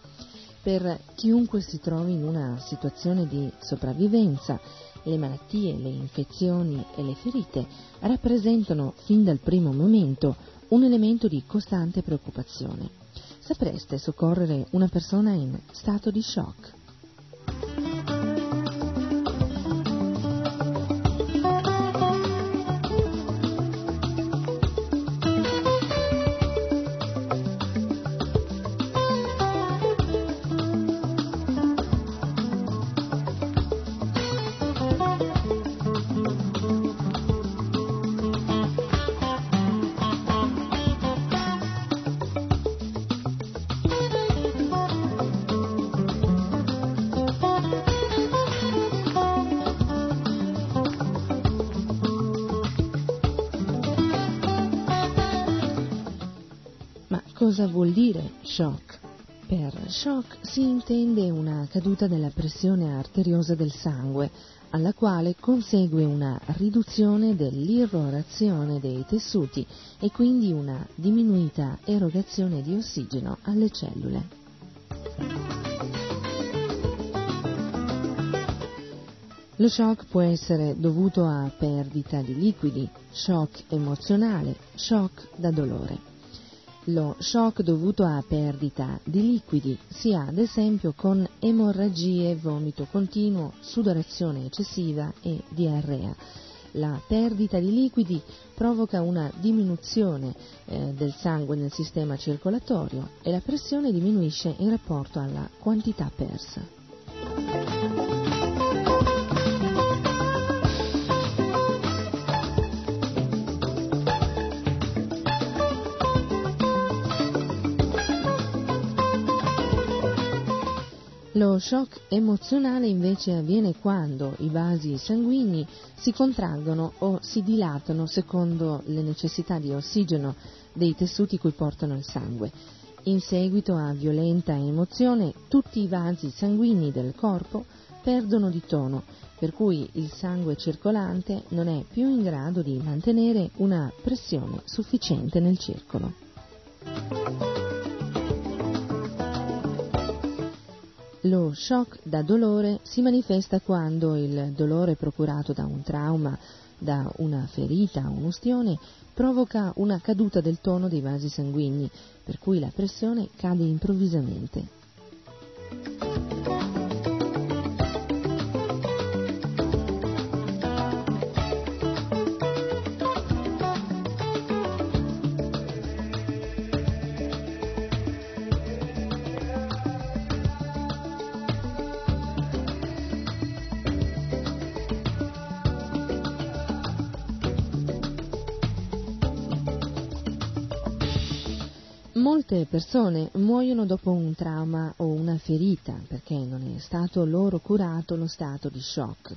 Per chiunque si trovi in una situazione di sopravvivenza, le malattie, le infezioni e le ferite rappresentano fin dal primo momento un elemento di costante preoccupazione. Sapreste soccorrere una persona in stato di shock? Shock? Per shock si intende una caduta della pressione arteriosa del sangue, alla quale consegue una riduzione dell'irrorazione dei tessuti e quindi una diminuita erogazione di ossigeno alle cellule. Lo shock può essere dovuto a perdita di liquidi, shock emozionale, shock da dolore. Lo shock dovuto a perdita di liquidi si ha ad esempio con emorragie, vomito continuo, sudorazione eccessiva e diarrea. La perdita di liquidi provoca una diminuzione eh, del sangue nel sistema circolatorio e la pressione diminuisce in rapporto alla quantità persa. Lo shock emozionale invece avviene quando i vasi sanguigni si contraggono o si dilatano secondo le necessità di ossigeno dei tessuti cui portano il sangue. In seguito a violenta emozione tutti i vasi sanguigni del corpo perdono di tono, per cui il sangue circolante non è più in grado di mantenere una pressione sufficiente nel circolo. Lo shock da dolore si manifesta quando il dolore procurato da un trauma, da una ferita o un'ustione provoca una caduta del tono dei vasi sanguigni, per cui la pressione cade improvvisamente. Molte persone muoiono dopo un trauma o una ferita perché non è stato loro curato lo stato di shock.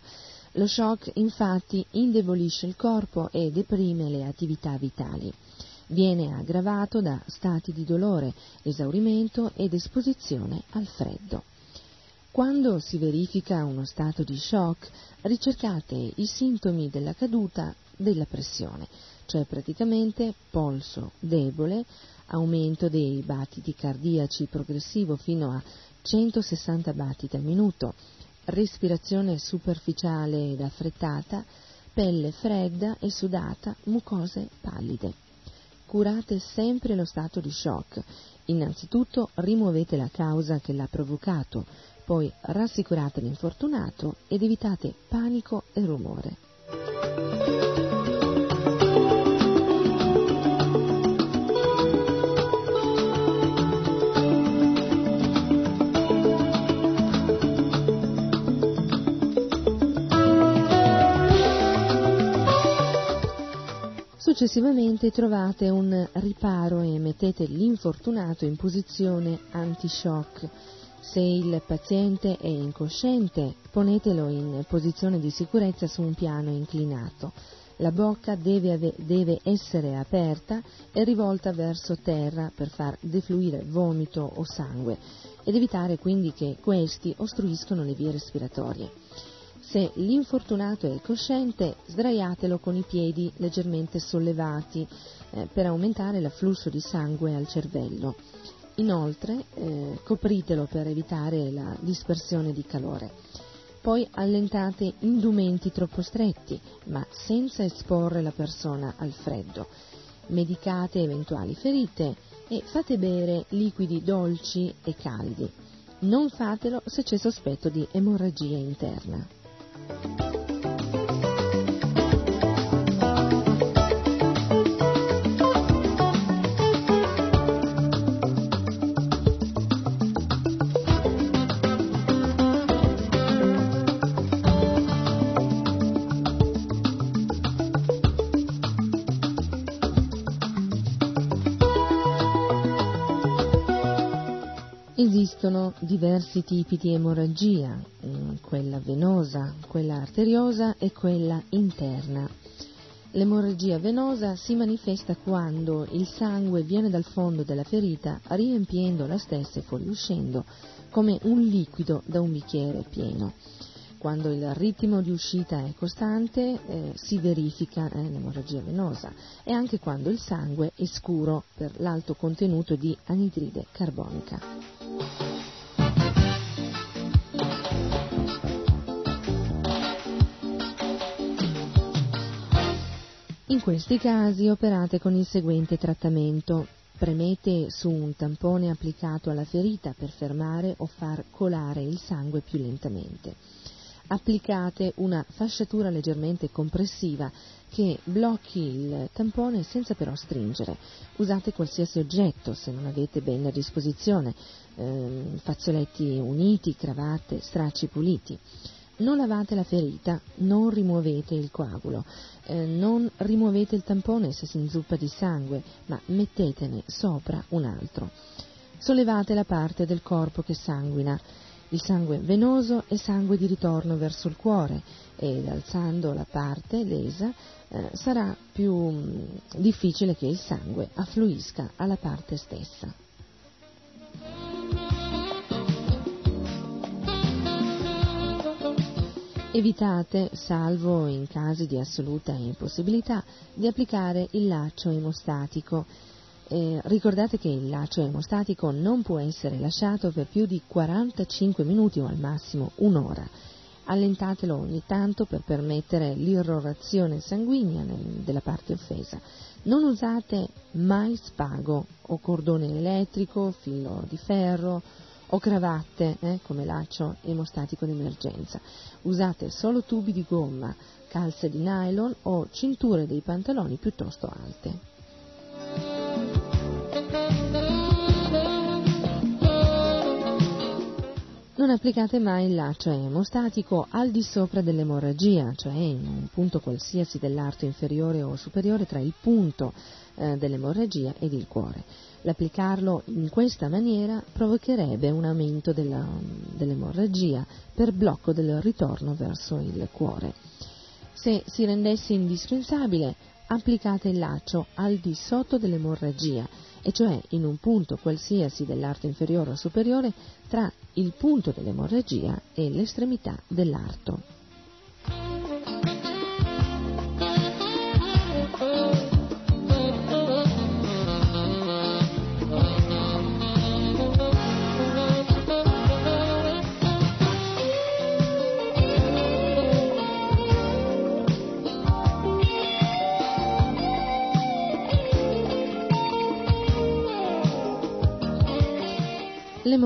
Lo shock infatti indebolisce il corpo e deprime le attività vitali. Viene aggravato da stati di dolore, esaurimento ed esposizione al freddo. Quando si verifica uno stato di shock, ricercate i sintomi della caduta della pressione, cioè praticamente polso debole, aumento dei battiti cardiaci progressivo fino a 160 battiti al minuto, respirazione superficiale ed affrettata, pelle fredda e sudata, mucose pallide. Curate sempre lo stato di shock. Innanzitutto rimuovete la causa che l'ha provocato, poi rassicurate l'infortunato ed evitate panico e rumore. Successivamente trovate un riparo e mettete l'infortunato in posizione anti-shock. Se il paziente è incosciente, ponetelo in posizione di sicurezza su un piano inclinato. La bocca deve, ave- deve essere aperta e rivolta verso terra per far defluire vomito o sangue ed evitare quindi che questi ostruiscono le vie respiratorie. Se l'infortunato è cosciente, sdraiatelo con i piedi leggermente sollevati eh, per aumentare l'afflusso di sangue al cervello. Inoltre, eh, copritelo per evitare la dispersione di calore. Poi allentate indumenti troppo stretti, ma senza esporre la persona al freddo. Medicate eventuali ferite e fate bere liquidi dolci e caldi. Non fatelo se c'è sospetto di emorragia interna. あ! Diversi tipi di emorragia, mm, quella venosa, quella arteriosa e quella interna. L'emorragia venosa si manifesta quando il sangue viene dal fondo della ferita riempiendo la stessa e fuoriuscendo come un liquido da un bicchiere pieno. Quando il ritmo di uscita è costante eh, si verifica eh, l'emorragia venosa e anche quando il sangue è scuro per l'alto contenuto di anidride carbonica. In questi casi operate con il seguente trattamento. Premete su un tampone applicato alla ferita per fermare o far colare il sangue più lentamente. Applicate una fasciatura leggermente compressiva che blocchi il tampone senza però stringere. Usate qualsiasi oggetto se non avete bene a disposizione, ehm, fazzoletti uniti, cravatte, stracci puliti. Non lavate la ferita, non rimuovete il coagulo, eh, non rimuovete il tampone se si inzuppa di sangue, ma mettetene sopra un altro. Sollevate la parte del corpo che sanguina. Il sangue venoso è sangue di ritorno verso il cuore ed alzando la parte lesa eh, sarà più mh, mm, difficile che il sangue affluisca alla parte stessa. Evitate, salvo in casi di assoluta impossibilità, di applicare il laccio emostatico. Eh, ricordate che il laccio emostatico non può essere lasciato per più di 45 minuti o al massimo un'ora. Allentatelo ogni tanto per permettere l'irrorazione sanguigna nel, della parte offesa. Non usate mai spago o cordone elettrico, filo di ferro o cravatte eh, come laccio emostatico d'emergenza. Usate solo tubi di gomma, calze di nylon o cinture dei pantaloni piuttosto alte. Non applicate mai il laccio emostatico al di sopra dell'emorragia, cioè in un punto qualsiasi dell'arto inferiore o superiore tra il punto eh, dell'emorragia ed il cuore. L'applicarlo in questa maniera provocherebbe un aumento della, dell'emorragia per blocco del ritorno verso il cuore. Se si rendesse indispensabile, applicate il laccio al di sotto dell'emorragia, e cioè in un punto qualsiasi dell'arto inferiore o superiore tra il punto dell'emorragia e l'estremità dell'arto.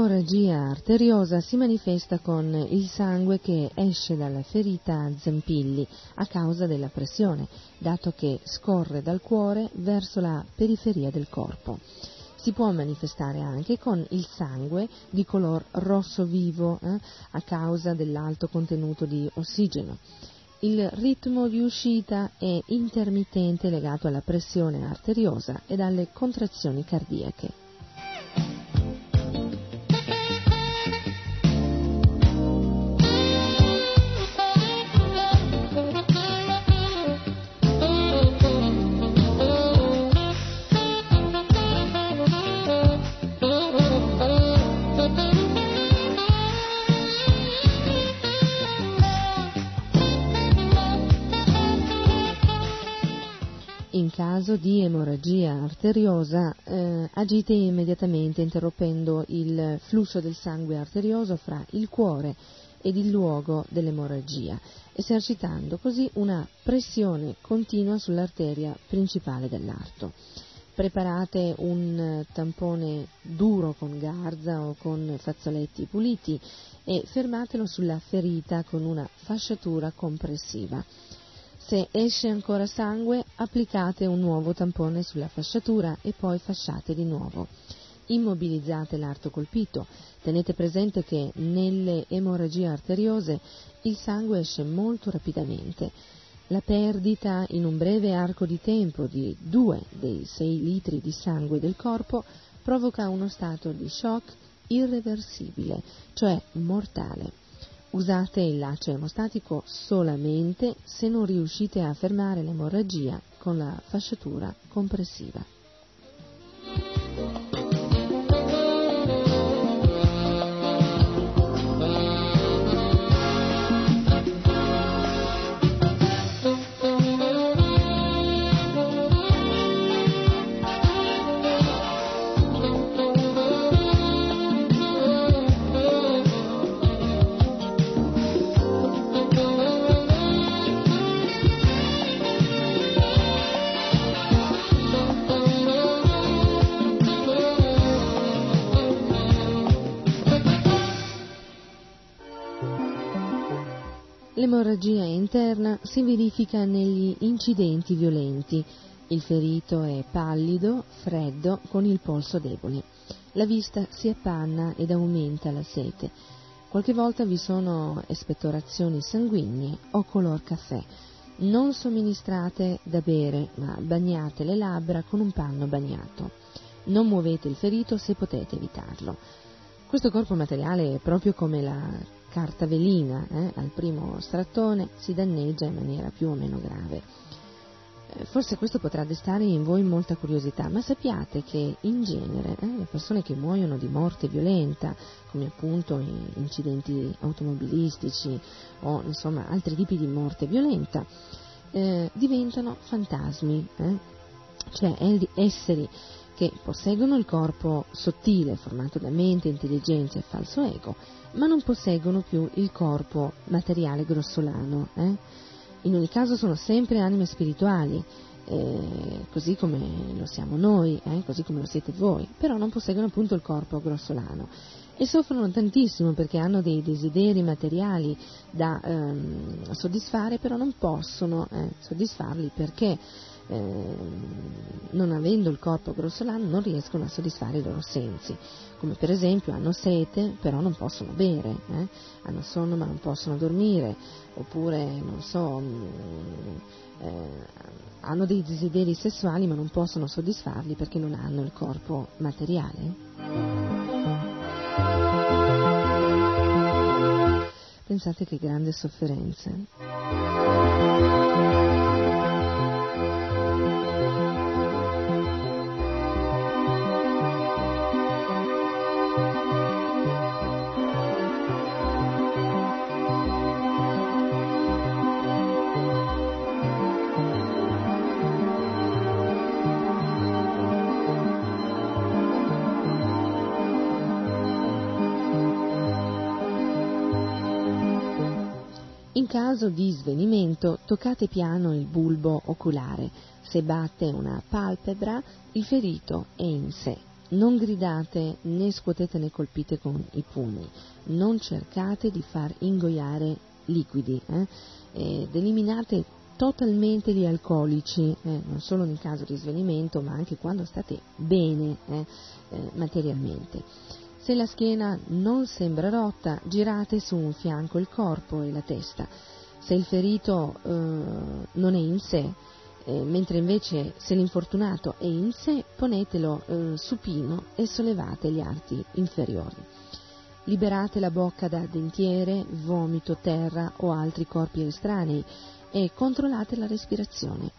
L'emorragia arteriosa si manifesta con il sangue che esce dalla ferita a zampilli a causa della pressione, dato che scorre dal cuore verso la periferia del corpo. Si può manifestare anche con il sangue di color rosso vivo eh, a causa dell'alto contenuto di ossigeno. Il ritmo di uscita è intermittente legato alla pressione arteriosa e alle contrazioni cardiache. Caso di emorragia arteriosa eh, agite immediatamente interrompendo il flusso del sangue arterioso fra il cuore ed il luogo dell'emorragia, esercitando così una pressione continua sull'arteria principale dell'arto. Preparate un tampone duro con garza o con fazzoletti puliti e fermatelo sulla ferita con una fasciatura compressiva. Se esce ancora sangue, applicate un nuovo tampone sulla fasciatura e poi fasciate di nuovo. Immobilizzate l'arto colpito. Tenete presente che nelle emorragie arteriose il sangue esce molto rapidamente. La perdita in un breve arco di tempo di 2 dei 6 litri di sangue del corpo provoca uno stato di shock irreversibile, cioè mortale. Usate il laccio emostatico solamente se non riuscite a fermare l'emorragia con la fasciatura compressiva. L'emorragia interna si verifica negli incidenti violenti. Il ferito è pallido, freddo, con il polso debole. La vista si appanna ed aumenta la sete. Qualche volta vi sono espettorazioni sanguigne o color caffè. Non somministrate da bere, ma bagnate le labbra con un panno bagnato. Non muovete il ferito se potete evitarlo. Questo corpo materiale è proprio come la carta velina, eh? al primo strattone si danneggia in maniera più o meno grave. Eh, forse questo potrà destare in voi molta curiosità, ma sappiate che in genere eh, le persone che muoiono di morte violenta, come appunto incidenti automobilistici o insomma altri tipi di morte violenta, eh, diventano fantasmi, eh, cioè esseri che posseggono il corpo sottile formato da mente, intelligenza e falso ego, ma non posseggono più il corpo materiale grossolano. Eh? In ogni caso sono sempre anime spirituali, eh, così come lo siamo noi, eh? così come lo siete voi, però non posseggono appunto il corpo grossolano e soffrono tantissimo perché hanno dei desideri materiali da ehm, soddisfare, però non possono eh, soddisfarli perché eh, non avendo il corpo grossolano non riescono a soddisfare i loro sensi, come per esempio hanno sete però non possono bere, eh? hanno sonno ma non possono dormire, oppure non so, mm, eh, hanno dei desideri sessuali ma non possono soddisfarli perché non hanno il corpo materiale. Pensate che grande sofferenza. Caso di svenimento toccate piano il bulbo oculare. Se batte una palpebra, il ferito è in sé. Non gridate né scuotete né colpite con i pugni. Non cercate di far ingoiare liquidi. Eh? Ed eliminate totalmente gli alcolici, eh, non solo nel caso di svenimento, ma anche quando state bene eh, eh materialmente. Se la schiena non sembra rotta, girate su un fianco il corpo e la testa. Se il ferito eh, non è in sé, eh, mentre invece se l'infortunato è in sé, ponetelo eh, supino e sollevate gli arti inferiori. Liberate la bocca da dentiere, vomito, terra o altri corpi estranei e controllate la respirazione.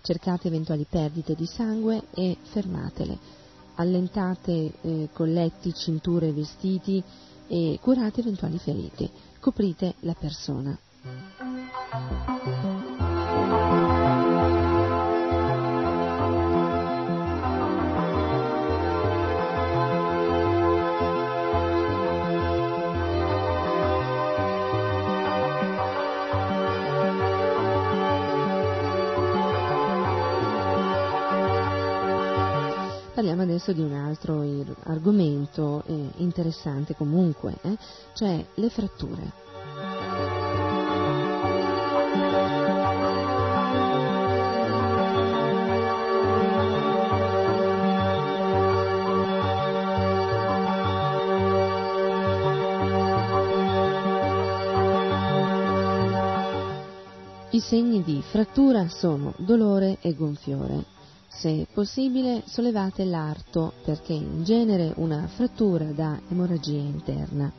Cercate eventuali perdite di sangue e fermatele allentate eh, colletti, cinture vestiti e curate eventuali ferite. Coprite la persona. Parliamo adesso di un altro argomento eh, interessante comunque, eh, cioè le fratture. Segni di frattura sono dolore e gonfiore, se possibile sollevate l'arto perché in genere una frattura dà emorragia interna.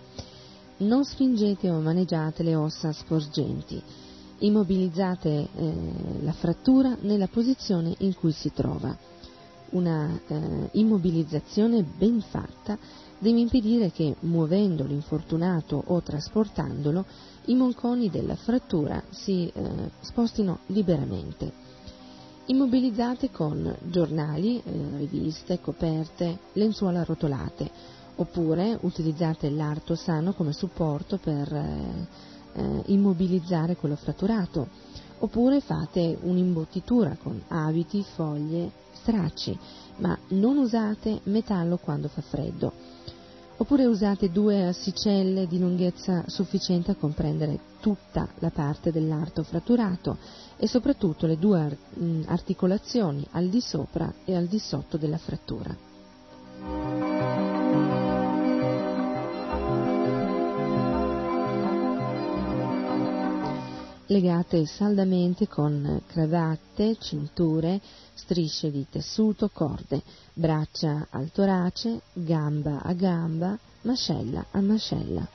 Non spingete o maneggiate le ossa sporgenti. Immobilizzate eh, la frattura nella posizione in cui si trova. Una eh, immobilizzazione ben fatta deve impedire che muovendo l'infortunato o trasportandolo i monconi della frattura si eh, spostino liberamente immobilizzate con giornali, eh, riviste, coperte, lenzuola arrotolate, oppure utilizzate l'arto sano come supporto per eh, eh, immobilizzare quello fratturato, oppure fate un'imbottitura con abiti, foglie, stracci, ma non usate metallo quando fa freddo. Oppure usate due assicelle di lunghezza sufficiente a comprendere tutta la parte dell'arto fratturato e soprattutto le due articolazioni al di sopra e al di sotto della frattura. Legate saldamente con cravatte, cinture, strisce di tessuto, corde, braccia al torace, gamba a gamba, mascella a mascella.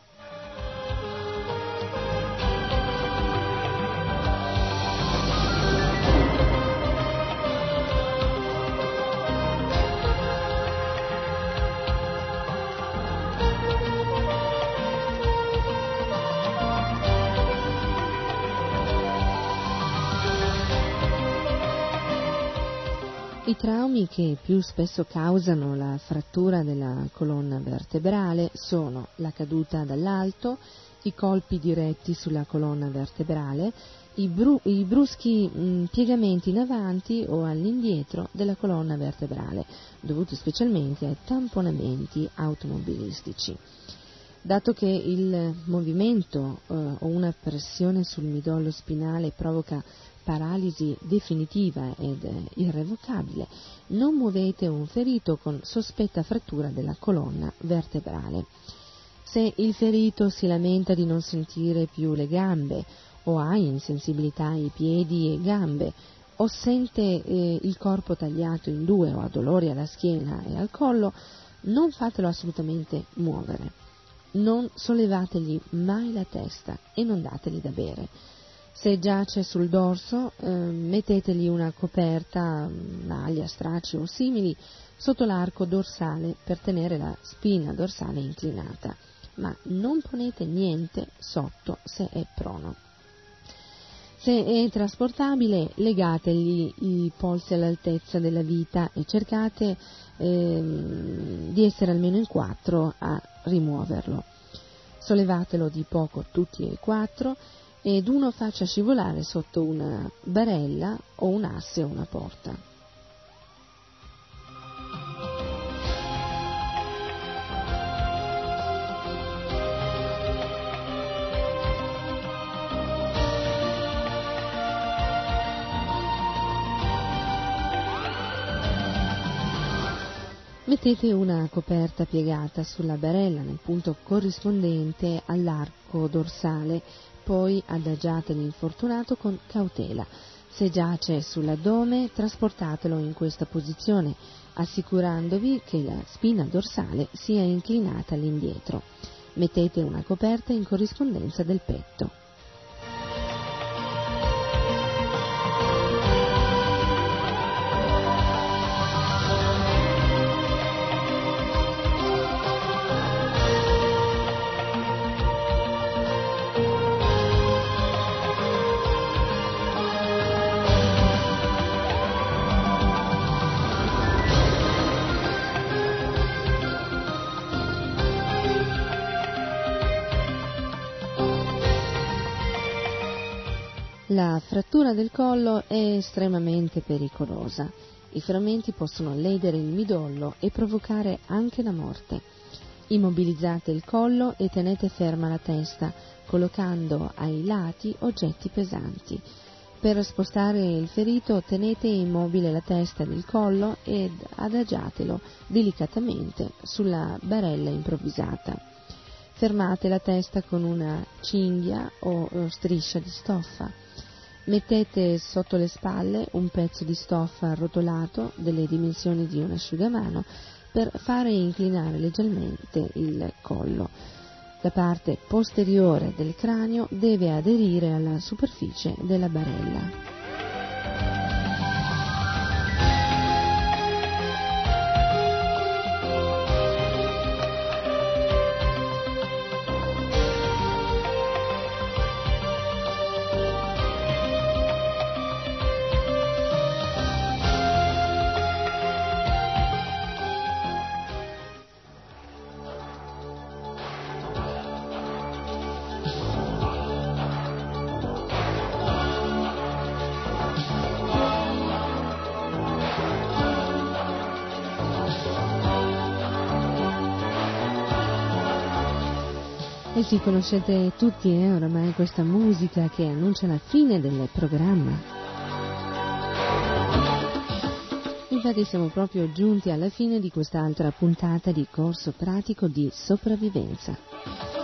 I traumi che più spesso causano la frattura della colonna vertebrale sono la caduta dall'alto, i colpi diretti sulla colonna vertebrale, i, bru- i bruschi mh, piegamenti in avanti o all'indietro della colonna vertebrale, dovuti specialmente ai tamponamenti automobilistici. Dato che il movimento eh, o una pressione sul midollo spinale provoca paralisi definitiva ed irrevocabile, non muovete un ferito con sospetta frattura della colonna vertebrale. Se il ferito si lamenta di non sentire più le gambe o ha insensibilità ai piedi e gambe o sente eh, il corpo tagliato in due o ha dolori alla schiena e al collo, non fatelo assolutamente muovere. Non sollevategli mai la testa e non dategli da bere se giace sul dorso, eh, mettetegli una coperta, maglia, stracci o simili sotto l'arco dorsale per tenere la spina dorsale inclinata, ma non ponete niente sotto se è prono. Se è trasportabile, legategli i polsi all'altezza della vita e cercate eh, di essere almeno in quattro a rimuoverlo. Sollevatelo di poco tutti e quattro ed uno faccia scivolare sotto una barella o un asse o una porta. Mettete una coperta piegata sulla barella nel punto corrispondente all'arco dorsale poi adagiate l'infortunato con cautela. Se giace sull'addome, trasportatelo in questa posizione, assicurandovi che la spina dorsale sia inclinata all'indietro. Mettete una coperta in corrispondenza del petto. La frattura del collo è estremamente pericolosa. I frammenti possono ledere il midollo e provocare anche la morte. Immobilizzate il collo e tenete ferma la testa, collocando ai lati oggetti pesanti. Per spostare il ferito tenete immobile la testa ed il collo ed adagiatelo delicatamente sulla barella improvvisata. Fermate la testa con una cinghia o striscia di stoffa. Mettete sotto le spalle un pezzo di stoffa arrotolato delle dimensioni di un asciugamano per fare inclinare leggermente il collo. La parte posteriore del cranio deve aderire alla superficie della barella. Sì, conoscete tutti eh, oramai questa musica che annuncia la fine del programma. Infatti siamo proprio giunti alla fine di quest'altra puntata di corso pratico di sopravvivenza.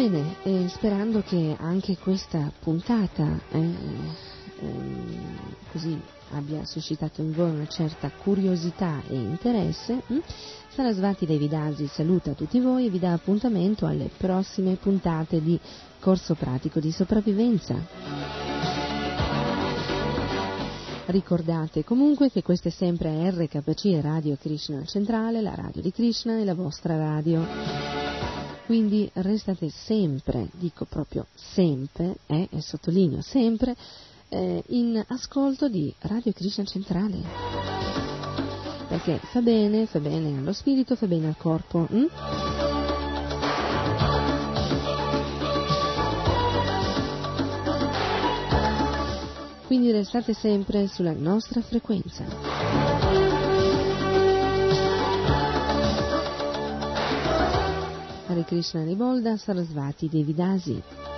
E sperando che anche questa puntata eh, ehm, così abbia suscitato in voi una certa curiosità e interesse, hm? Sarasvati Devidasi saluta tutti voi e vi dà appuntamento alle prossime puntate di Corso Pratico di Sopravvivenza. Ricordate comunque che questa è sempre RKC Radio Krishna Centrale, la radio di Krishna e la vostra radio. Quindi restate sempre, dico proprio sempre, eh, e sottolineo sempre, eh, in ascolto di Radio Krishna Centrale. Perché fa bene, fa bene allo spirito, fa bene al corpo. Hm? quindi restate sempre sulla nostra frequenza. Hare Krishna Ribolda Sarasvati Devidasi.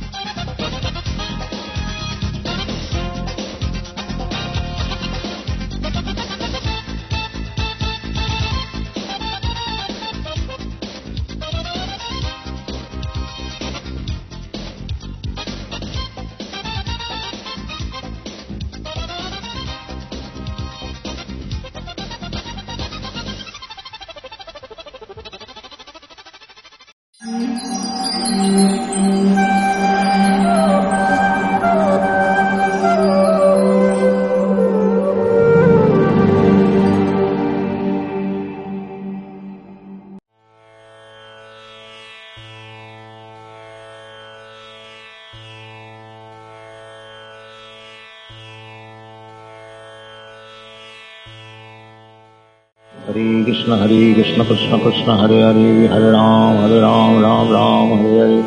Hare Krishna, Hare Krishna, Krishna Krishna, Hare Hare, Hare Ram, Hare Ram, Ram Ram, Hare Hare.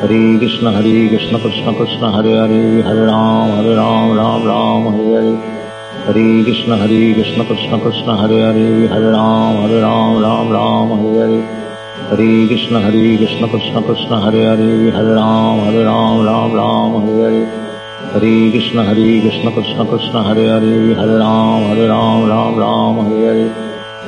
Hare Krishna, Hare Krishna, Krishna Krishna, Hare Hare, Hare Ram, Hare Ram, Ram Ram, Hare Hare. Hare Krishna, Hare Krishna, Krishna Krishna, Hare Hare, Hare Ram, Hare Ram, Ram Ram, Hare Hare. Hare Krishna, Hare Krishna, Krishna Krishna, Hare Hare, Hare Ram, Hare Ram, Ram Ram, Hare Hare. Hare Krishna, Hare Krishna, Krishna Krishna, Hare Hare, Hare Ram, Hare Ram, Ram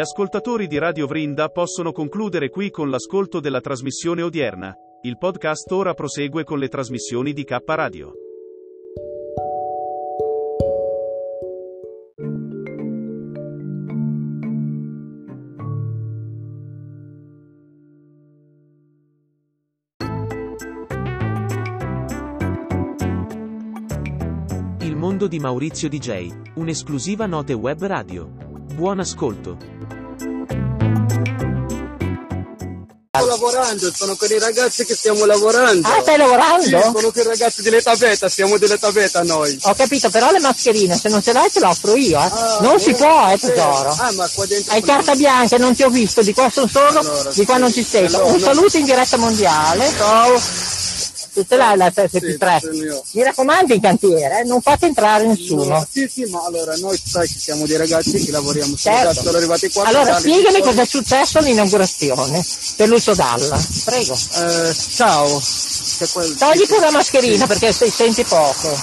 Gli ascoltatori di Radio Vrinda possono concludere qui con l'ascolto della trasmissione odierna. Il podcast ora prosegue con le trasmissioni di K Radio. Il mondo di Maurizio DJ, un'esclusiva note web radio. Buon ascolto. Sto lavorando, sono con i ragazzi che stiamo lavorando. Ah, stai lavorando? Sì, sono con i ragazzi dell'età beta, siamo dell'età beta noi. Ho capito, però le mascherine, se non ce l'hai te le offro io, eh. Ah, non si può, eh, sì. tesoro. Ah, ma qua dentro... Hai carta bianca, non ti ho visto, di qua sono solo, Allora, di qua sì. non ci sei. Allora, Un no. saluto in diretta mondiale. Ciao. Ce l'hai la 73? ce l'ho. Mi raccomando in cantiere, eh, non fate entrare nessuno. No, sì, sì, ma allora noi sai che siamo dei ragazzi che lavoriamo Certo. da sono arrivati qua. Allora spiegami tutti- cosa è successo all'inaugurazione per Lucio Dalla. Prego. Eh, ciao. Quel- Togli pure la mascherina Sì. perché sei- senti poco.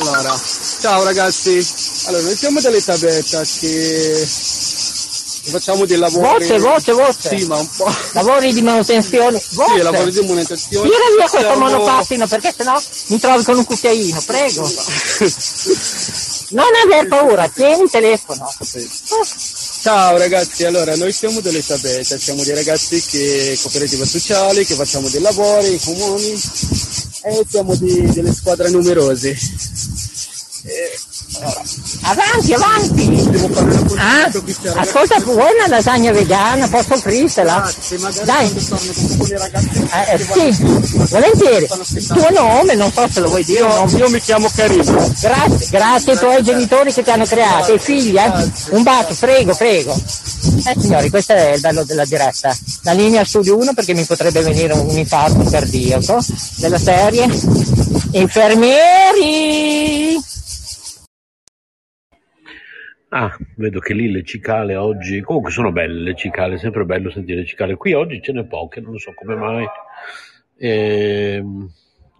Allora, ciao ragazzi. Allora, noi siamo dell'Elisabetta che facciamo dei lavori. Voce, voce, voce. Sì, ma un po'. Lavori di manutenzione. Voce. Sì, lavori di manutenzione. Tira via questo Siamo- monopattino perché sennò mi trovi con un cucchiaino, prego. Non aver paura, tieni il telefono. Ciao ragazzi, allora noi siamo dell'Elisabetta, siamo dei ragazzi che cooperativa sociale, che facciamo dei lavori comuni e siamo di- delle squadre numerose. Avanti, avanti. Ah, ascolta, vuoi una lasagna vegana? Posso offrirtela? Dai. Eh, eh, sì, volentieri. Il tuo nome, non so se lo vuoi dire. Io, io mi chiamo Carino. Grazie, grazie ai tuoi genitori che ti hanno creato, ai figli, eh? Un bacio, prego, prego. Eh signori, questo è il bello della diretta. La linea studio 1 perché mi potrebbe venire un infarto cardiaco della serie. Infermieri! Ah, vedo che lì le cicale oggi, comunque sono belle le cicale, è sempre bello sentire le cicale. Qui oggi ce n'è poche, non so come mai. Ehm,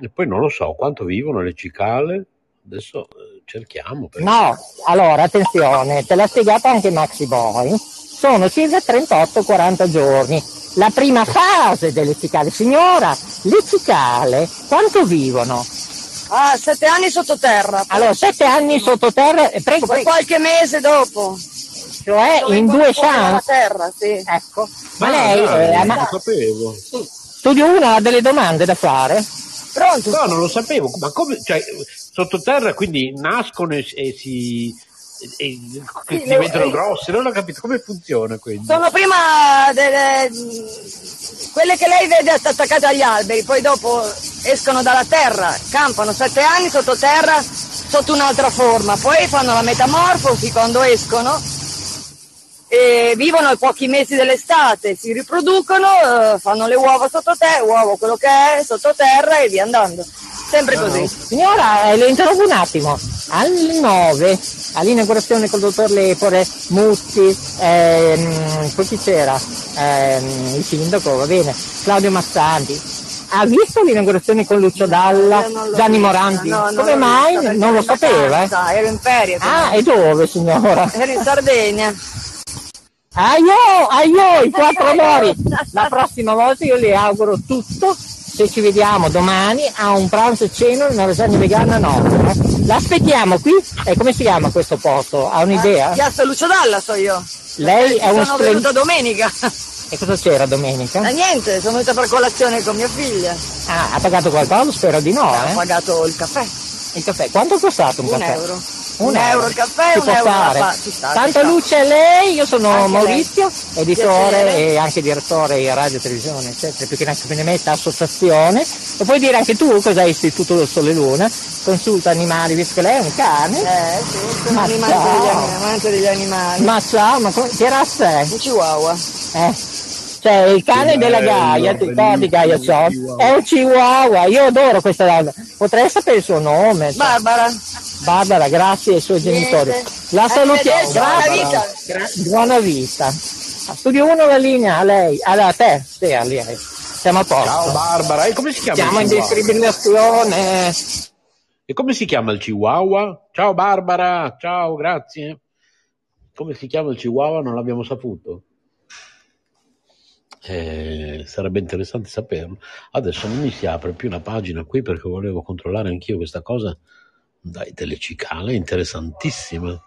E, poi non lo so quanto vivono le cicale. Adesso eh, cerchiamo. perché- No, allora attenzione, te l'ha spiegato anche Maxi Boy. Sono circa 38-40 giorni. La prima fase delle cicale. Signora, le cicale quanto vivono? Ah, sette anni sottoterra. Allora, sette anni sottoterra, eh, prego, Poi prego. qualche mese dopo. Cioè, Dove in due chance. terra, sì. Ecco. Ma Ah, lei, dai, eh, non ma- lo sapevo. Studio 1 ha delle domande da fare? Pronto? No, non lo sapevo. Ma come, cioè, sottoterra quindi nascono e, e si e, e Sì, diventano le- grosse? Non ho capito come funziona quindi. Sono prima delle... quelle che lei vede attaccate agli alberi, poi dopo escono dalla terra, campano sette anni sottoterra sotto un'altra forma, poi fanno la metamorfosi quando escono e vivono ai pochi mesi dell'estate, si riproducono, eh, fanno le uova sottoterra, uovo quello che è sottoterra e via andando. Sempre così. Signora, eh, le interrompo un attimo. Alle 9, all'inaugurazione col dottor Lepore, Muzzi, ehm, poi chi c'era? Ehm, il sindaco, va bene, Claudio Massanti. Ha visto l'inaugurazione con Lucio Dalla, Gianni vista, Moranti? no, non Come mai? perché Non lo sapeva, eh? vacanza, Ero in ferie. Ah, e dove signora? Ero in Sardegna. Aio, aio, i quattro amori. La prossima volta io le auguro tutto. Se ci vediamo domani a un pranzo e cena una lasagna vegana no. eh. L'aspettiamo qui. E come si chiama questo posto? Ha un'idea? Piazza Lucio Dalla so io. Lei è un Sono splen- venuta domenica. E cosa c'era domenica? Ma niente, sono venuta per colazione con mia figlia. Ah, ha pagato qualcosa? Spero di no, Ho eh? pagato il caffè. Il caffè. Quanto è costato un, Un caffè? euro. Un, euro il caffè, Ci un può euro la ci sta, Tanta luce a lei, io sono Anche Maurizio, lei. editore Piacere. e anche direttore di radio e televisione, eccetera, più che neanche me ne metta associazione. E puoi dire anche tu cos'è Istituto del Sole Luna? Consulta animali, visto che lei è un cane. Eh sì, sono Ma un ciao. amante degli, animali. Ma ciao, ma che razza è? Un chihuahua. Eh. Cioè il cane della Gaia, ti ricordi Gaia Ciò? Chihuahua. È un chihuahua, io adoro questa donna. Potrei sapere il suo nome. cioè. Barbara. Barbara, grazie ai suoi Niente. genitori. La salutiamo. Buona Grazie. vita. Gra- buona vita. A Studio 1 la linea, a lei, a te, sì, a lei. Siamo a posto. Ciao Barbara, e come si chiama Siamo il in chihuahua? distribuzione. E come si chiama il chihuahua? Ciao Barbara, ciao, grazie. Come si chiama il chihuahua non l'abbiamo saputo. Eh, sarebbe interessante saperlo. Adesso non mi si apre più una pagina qui perché volevo controllare anch'io questa cosa. Dai, delle cicale, interessantissima.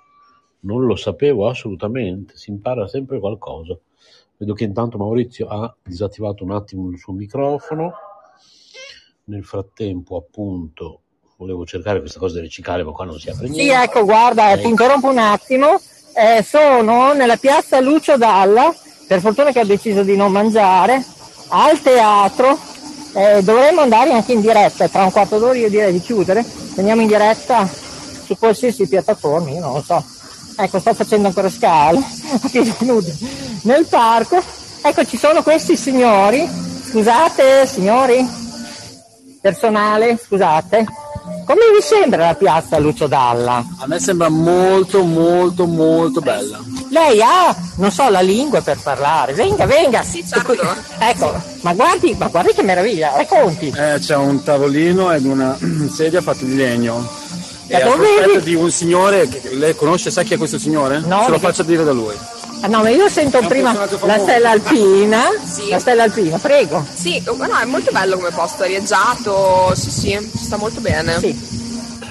Non lo sapevo assolutamente, si impara sempre qualcosa. Vedo che intanto Maurizio ha disattivato un attimo il suo microfono. Nel frattempo, appunto, volevo cercare questa cosa delle cicale, ma qua non si apre niente. Sì, ecco, guarda, eh, ti interrompo un attimo. Eh, sono nella piazza Lucio Dalla, per fortuna che ho deciso di non mangiare, al teatro. Eh, dovremmo andare anche in diretta, tra un quarto d'ora io direi di chiudere. Andiamo in diretta su qualsiasi piattaforma, io non lo so. Ecco, sto facendo ancora scale a piedi nudi nel parco. Ecco, ci sono questi signori. Scusate, signori. personale, scusate. Come vi sembra la piazza Lucio Dalla? A me sembra molto molto molto bella. Lei ha, non so, la lingua per parlare. Venga, venga. Sì, certo. Ecco, ma guardi, ma guardi che meraviglia, racconti. Eh, c'è un tavolino ed una sedia fatta di legno. Da E dove di un signore, che lei conosce, sa chi è questo signore? No, Se lo perché- faccia dire da lui. Ah, no, ma io sento È prima la stella alpina. Sì. La stella alpina, prego. Sì, oh, no, è molto bello come posto, arieggiato, sì sì, ci sta molto bene. Sì.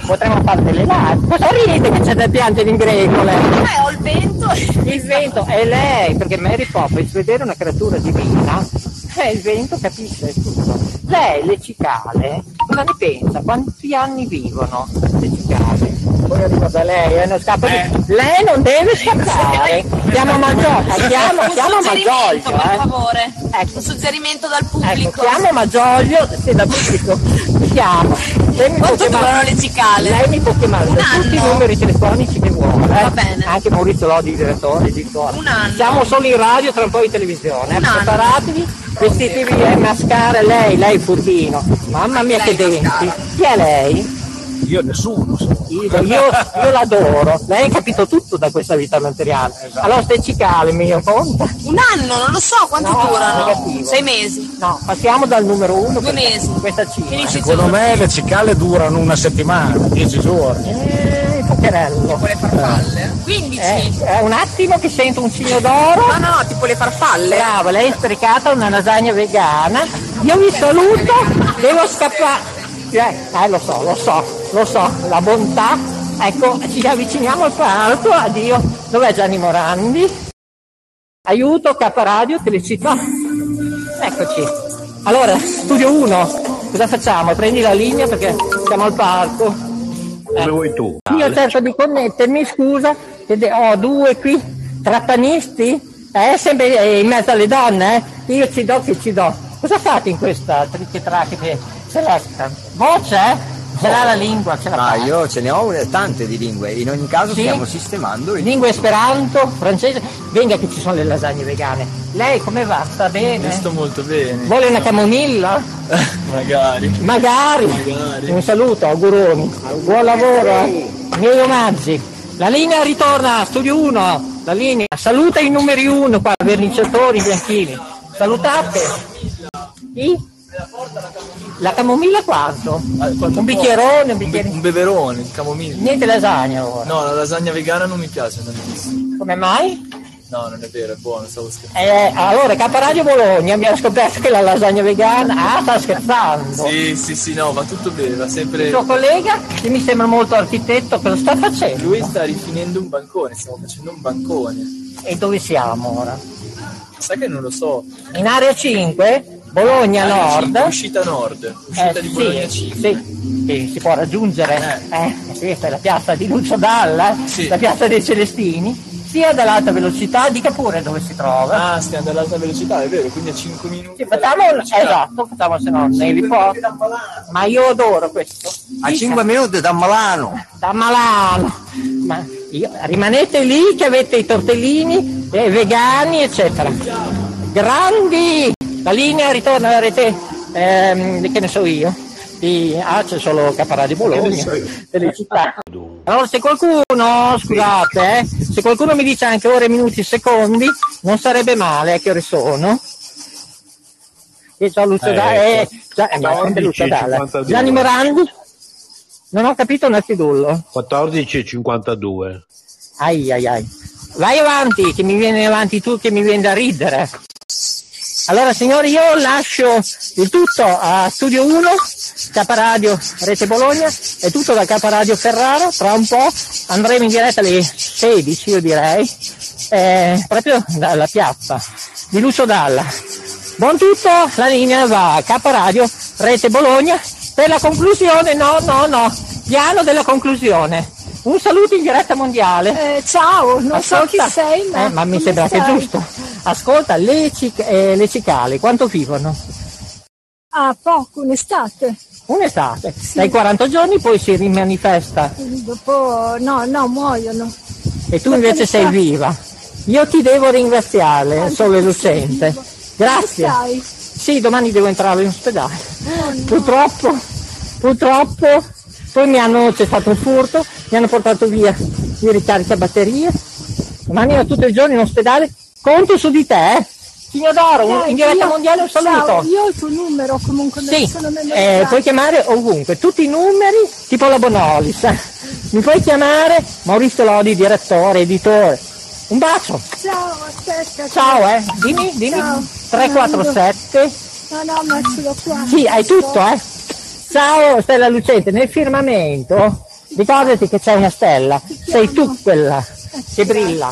Potremmo fare delle live. Cosa ride che c'è da piangere in greco lei? Eh, ho il vento. Il vento è lei, perché Mary Poppins, vedere una creatura divina, è il vento capisce tutto. Lei, le cicale, cosa ne pensa? Quanti anni vivono le cicale? Arrivo da lei, eh, non scappa di- Lei non deve scappare. Chiamo, Un chiamo suggerimento, Malgioglio, per eh. favore. Ecco. Un suggerimento dal Ecco, pubblico. chiamo Malgioglio, se da pubblico chiamo. Lei mi può Quanto chiamare- durano le cicale? Lei mi può chiamare da tutti i numeri telefonici che vuole. eh. Va bene. Anche Maurizio Lodi, direttore di scuola. Un anno. Siamo solo in radio, tra un po' in televisione. eh. Un anno. Preparatevi, vestitevi e mascara lei, lei furbino. Mamma mia che denti. Chi è lei? Io nessuno. Io, io, io l'adoro. Lei ha capito tutto da questa vita materiale. Allora stai cicale, mio conta. Un anno, non lo so quanto No, durano. negativo. Sei mesi. No, passiamo dal numero uno. Due mesi. Questa cifra. Secondo me le cicale durano una settimana, dieci giorni. Eh, pocherello. Tipo le farfalle. 15. Eh, è un attimo che sento un cigno d'oro. No, no, tipo le farfalle. Brava, lei è sprecata una lasagna vegana. Io vi saluto, devo scappare. Eh, eh, lo so, lo so, lo so, la bontà. Ecco, ci avviciniamo al palco, addio. Dov'è Gianni Morandi? Aiuto, caparadio, telecità. Eccoci. Allora, studio 1, cosa facciamo? Prendi la linea perché siamo al palco. Come vuoi tu? Io cerco di connettermi, scusa, che ho due qui, trattanisti, eh, sempre eh, in mezzo alle donne, eh. io ci do che ci do. Cosa fate in questa tricche tracche seletta? Voce, eh? Ce l'ha la lingua, ce la Ma io ce ne ho una- tante di lingue, in ogni caso Sì? stiamo sistemando il Lingua esperanto, francese, venga che ci sono le lasagne vegane. Lei come va? Sta bene? Sto molto bene. Vuole una camomilla? Magari. Magari. Magari. Un saluto, auguroni. Buon lavoro. eh. Miei omaggi. La linea ritorna, studio 1. La linea. Saluta i numeri 1 qua, verniciatori bianchini. Salutate. Chi? La camomilla quanto? Un bicchierone, un bicchiere. Un beverone, il camomilla. Niente lasagna ora. No, la lasagna vegana non mi piace tantissimo. Come mai? No, non è vero, è buono, stavo scherzando. Eh, allora, Caparadio Bologna mi ha scoperto che la lasagna vegana. Ah, sta scherzando. Sì, sì, sì, no, va tutto bene, va Il sempre... suo collega, che mi sembra molto architetto, cosa sta facendo? Lui sta rifinendo un bancone, stiamo facendo un bancone. E dove siamo ora? Sai che non lo so. In area 5, Bologna Area Nord. 5, Uscita nord, uscita Eh, di sì, Bologna 5. sì, sì, si può raggiungere. Eh, questa è la piazza di Lucio Dalla, Sì. la piazza dei Celestini, sia dall'alta velocità, dica pure dove si trova. Ah, stiamo all'alta velocità, è vero, quindi a 5 minuti. Sì, facciamo, esatto, facciamo se no nei report. Ma io adoro questo. A Dica. 5 minuti da Milano. da Malano. Ma io- rimanete lì che avete i tortellini eh, vegani, eccetera. Grandi! La linea ritorna alla rete, ehm, che ne so io. Di, ah, c'è solo Caparà Bologna, delle città. Allora, se qualcuno, scusate, eh, se qualcuno mi dice anche ore, minuti, secondi, non sarebbe male, eh, che ore sono? E già Lucio Eh, eh, già, eh, è sempre Lucio Dalla. 14,52. Gianni Morandi? Non ho capito un attidullo. 14,52. Ai ai ai. Vai avanti, che mi viene avanti tu, che mi viene da ridere. Allora signori, io lascio il tutto a Studio 1, Caparadio Rete Bologna, è tutto da Caparadio Ferrara, tra un po' andremo in diretta alle 16 io direi, eh, proprio dalla piazza di Lucio Dalla. Buon tutto, la linea va a Caparadio Rete Bologna, per la conclusione, no, no, no, piano della conclusione. Un saluto in diretta mondiale. ciao, non so chi sei, ma Eh, ma mi sembra che è giusto. Ascolta, le, cic- eh, le cicale, quanto vivono? Ah, poco, un'estate. Un'estate. Dai 40 giorni poi si rimanifesta Dopo, no, no, muoiono. e tu Dopo invece sei viva. Io ti devo ringraziare, Sole Lucente. Grazie. Sì, domani devo entrare in ospedale. Purtroppo, purtroppo, poi mi hanno, c'è stato un furto, mi hanno portato via i ricarica batterie, domani ero tutto il giorno in ospedale, conto su di te, eh. Signor Doro, un- in diretta Io- mondiale un saluto. ciao, io ho il tuo numero comunque me Sì, eh, puoi chiamare ovunque, tutti i numeri, tipo la Bonolis. eh. Mi puoi chiamare Maurizio Lodi, direttore, editore. Un bacio. Ciao, aspetta. Ciao, eh. Dimmi, dimmi. Ciao. 347. No, no, mettilo qua. Sì, hai tutto, eh. Ciao Stella Lucente, nel firmamento, ricordati che c'è una stella, sei tu quella che brilla.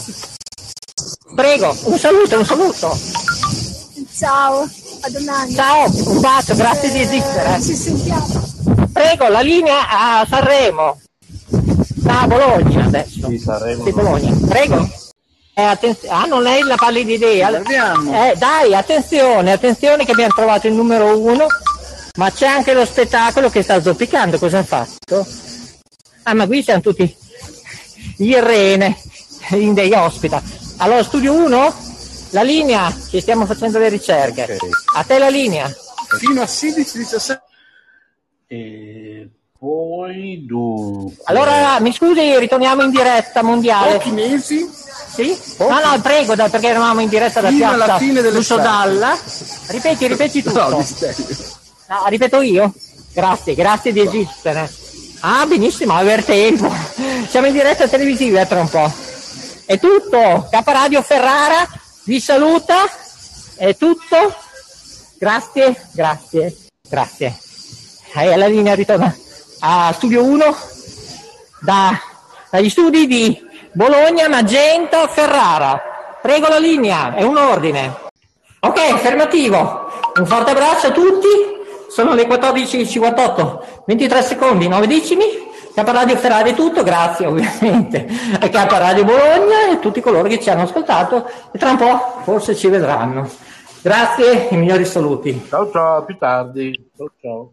Prego, un saluto, un saluto. Ciao, a domani. Ciao, un bacio, grazie di esistere. Ci sentiamo. Prego, la linea a Sanremo. Da Bologna adesso. Sì, Sanremo. Sì, Bologna. Prego. Eh, attenz- ah, non hai la pallida idea. Eh, dai, attenzione, attenzione che abbiamo trovato il numero uno, ma c'è anche lo spettacolo che sta zoppicando. Cosa ha fatto? Ah, ma qui siamo tutti gli rene in dei ospita. Allora, studio 1, la linea, ci stiamo facendo le ricerche. A te la linea. Fino a 16-17. E poi dunque... Allora, mi scusi, ritorniamo in diretta mondiale. Pochi mesi. Sì? No, no, prego, dai, perché eravamo in diretta da Fino piazza alla fine dell'estate. Lucio Dalla. Ripeti, ripeti tutto. No. No, ripeto io? Grazie, grazie di esistere. Ah, benissimo, aver tempo. Siamo in diretta televisiva tra un po'. È tutto. Caparadio Ferrara vi saluta. È tutto. Grazie, grazie, grazie. E la linea ritorna a Studio 1 da- dagli studi di Bologna, Magenta, Ferrara. Prego la linea, è un ordine. Ok, affermativo. Un forte abbraccio a tutti. Sono le 14.58, 23 secondi, 9 decimi. Caparadio Ferrara è tutto, grazie ovviamente a Caparadio Bologna e a tutti coloro che ci hanno ascoltato e tra un po' forse ci vedranno. Grazie e migliori saluti. Ciao ciao, a più tardi. Ciao ciao.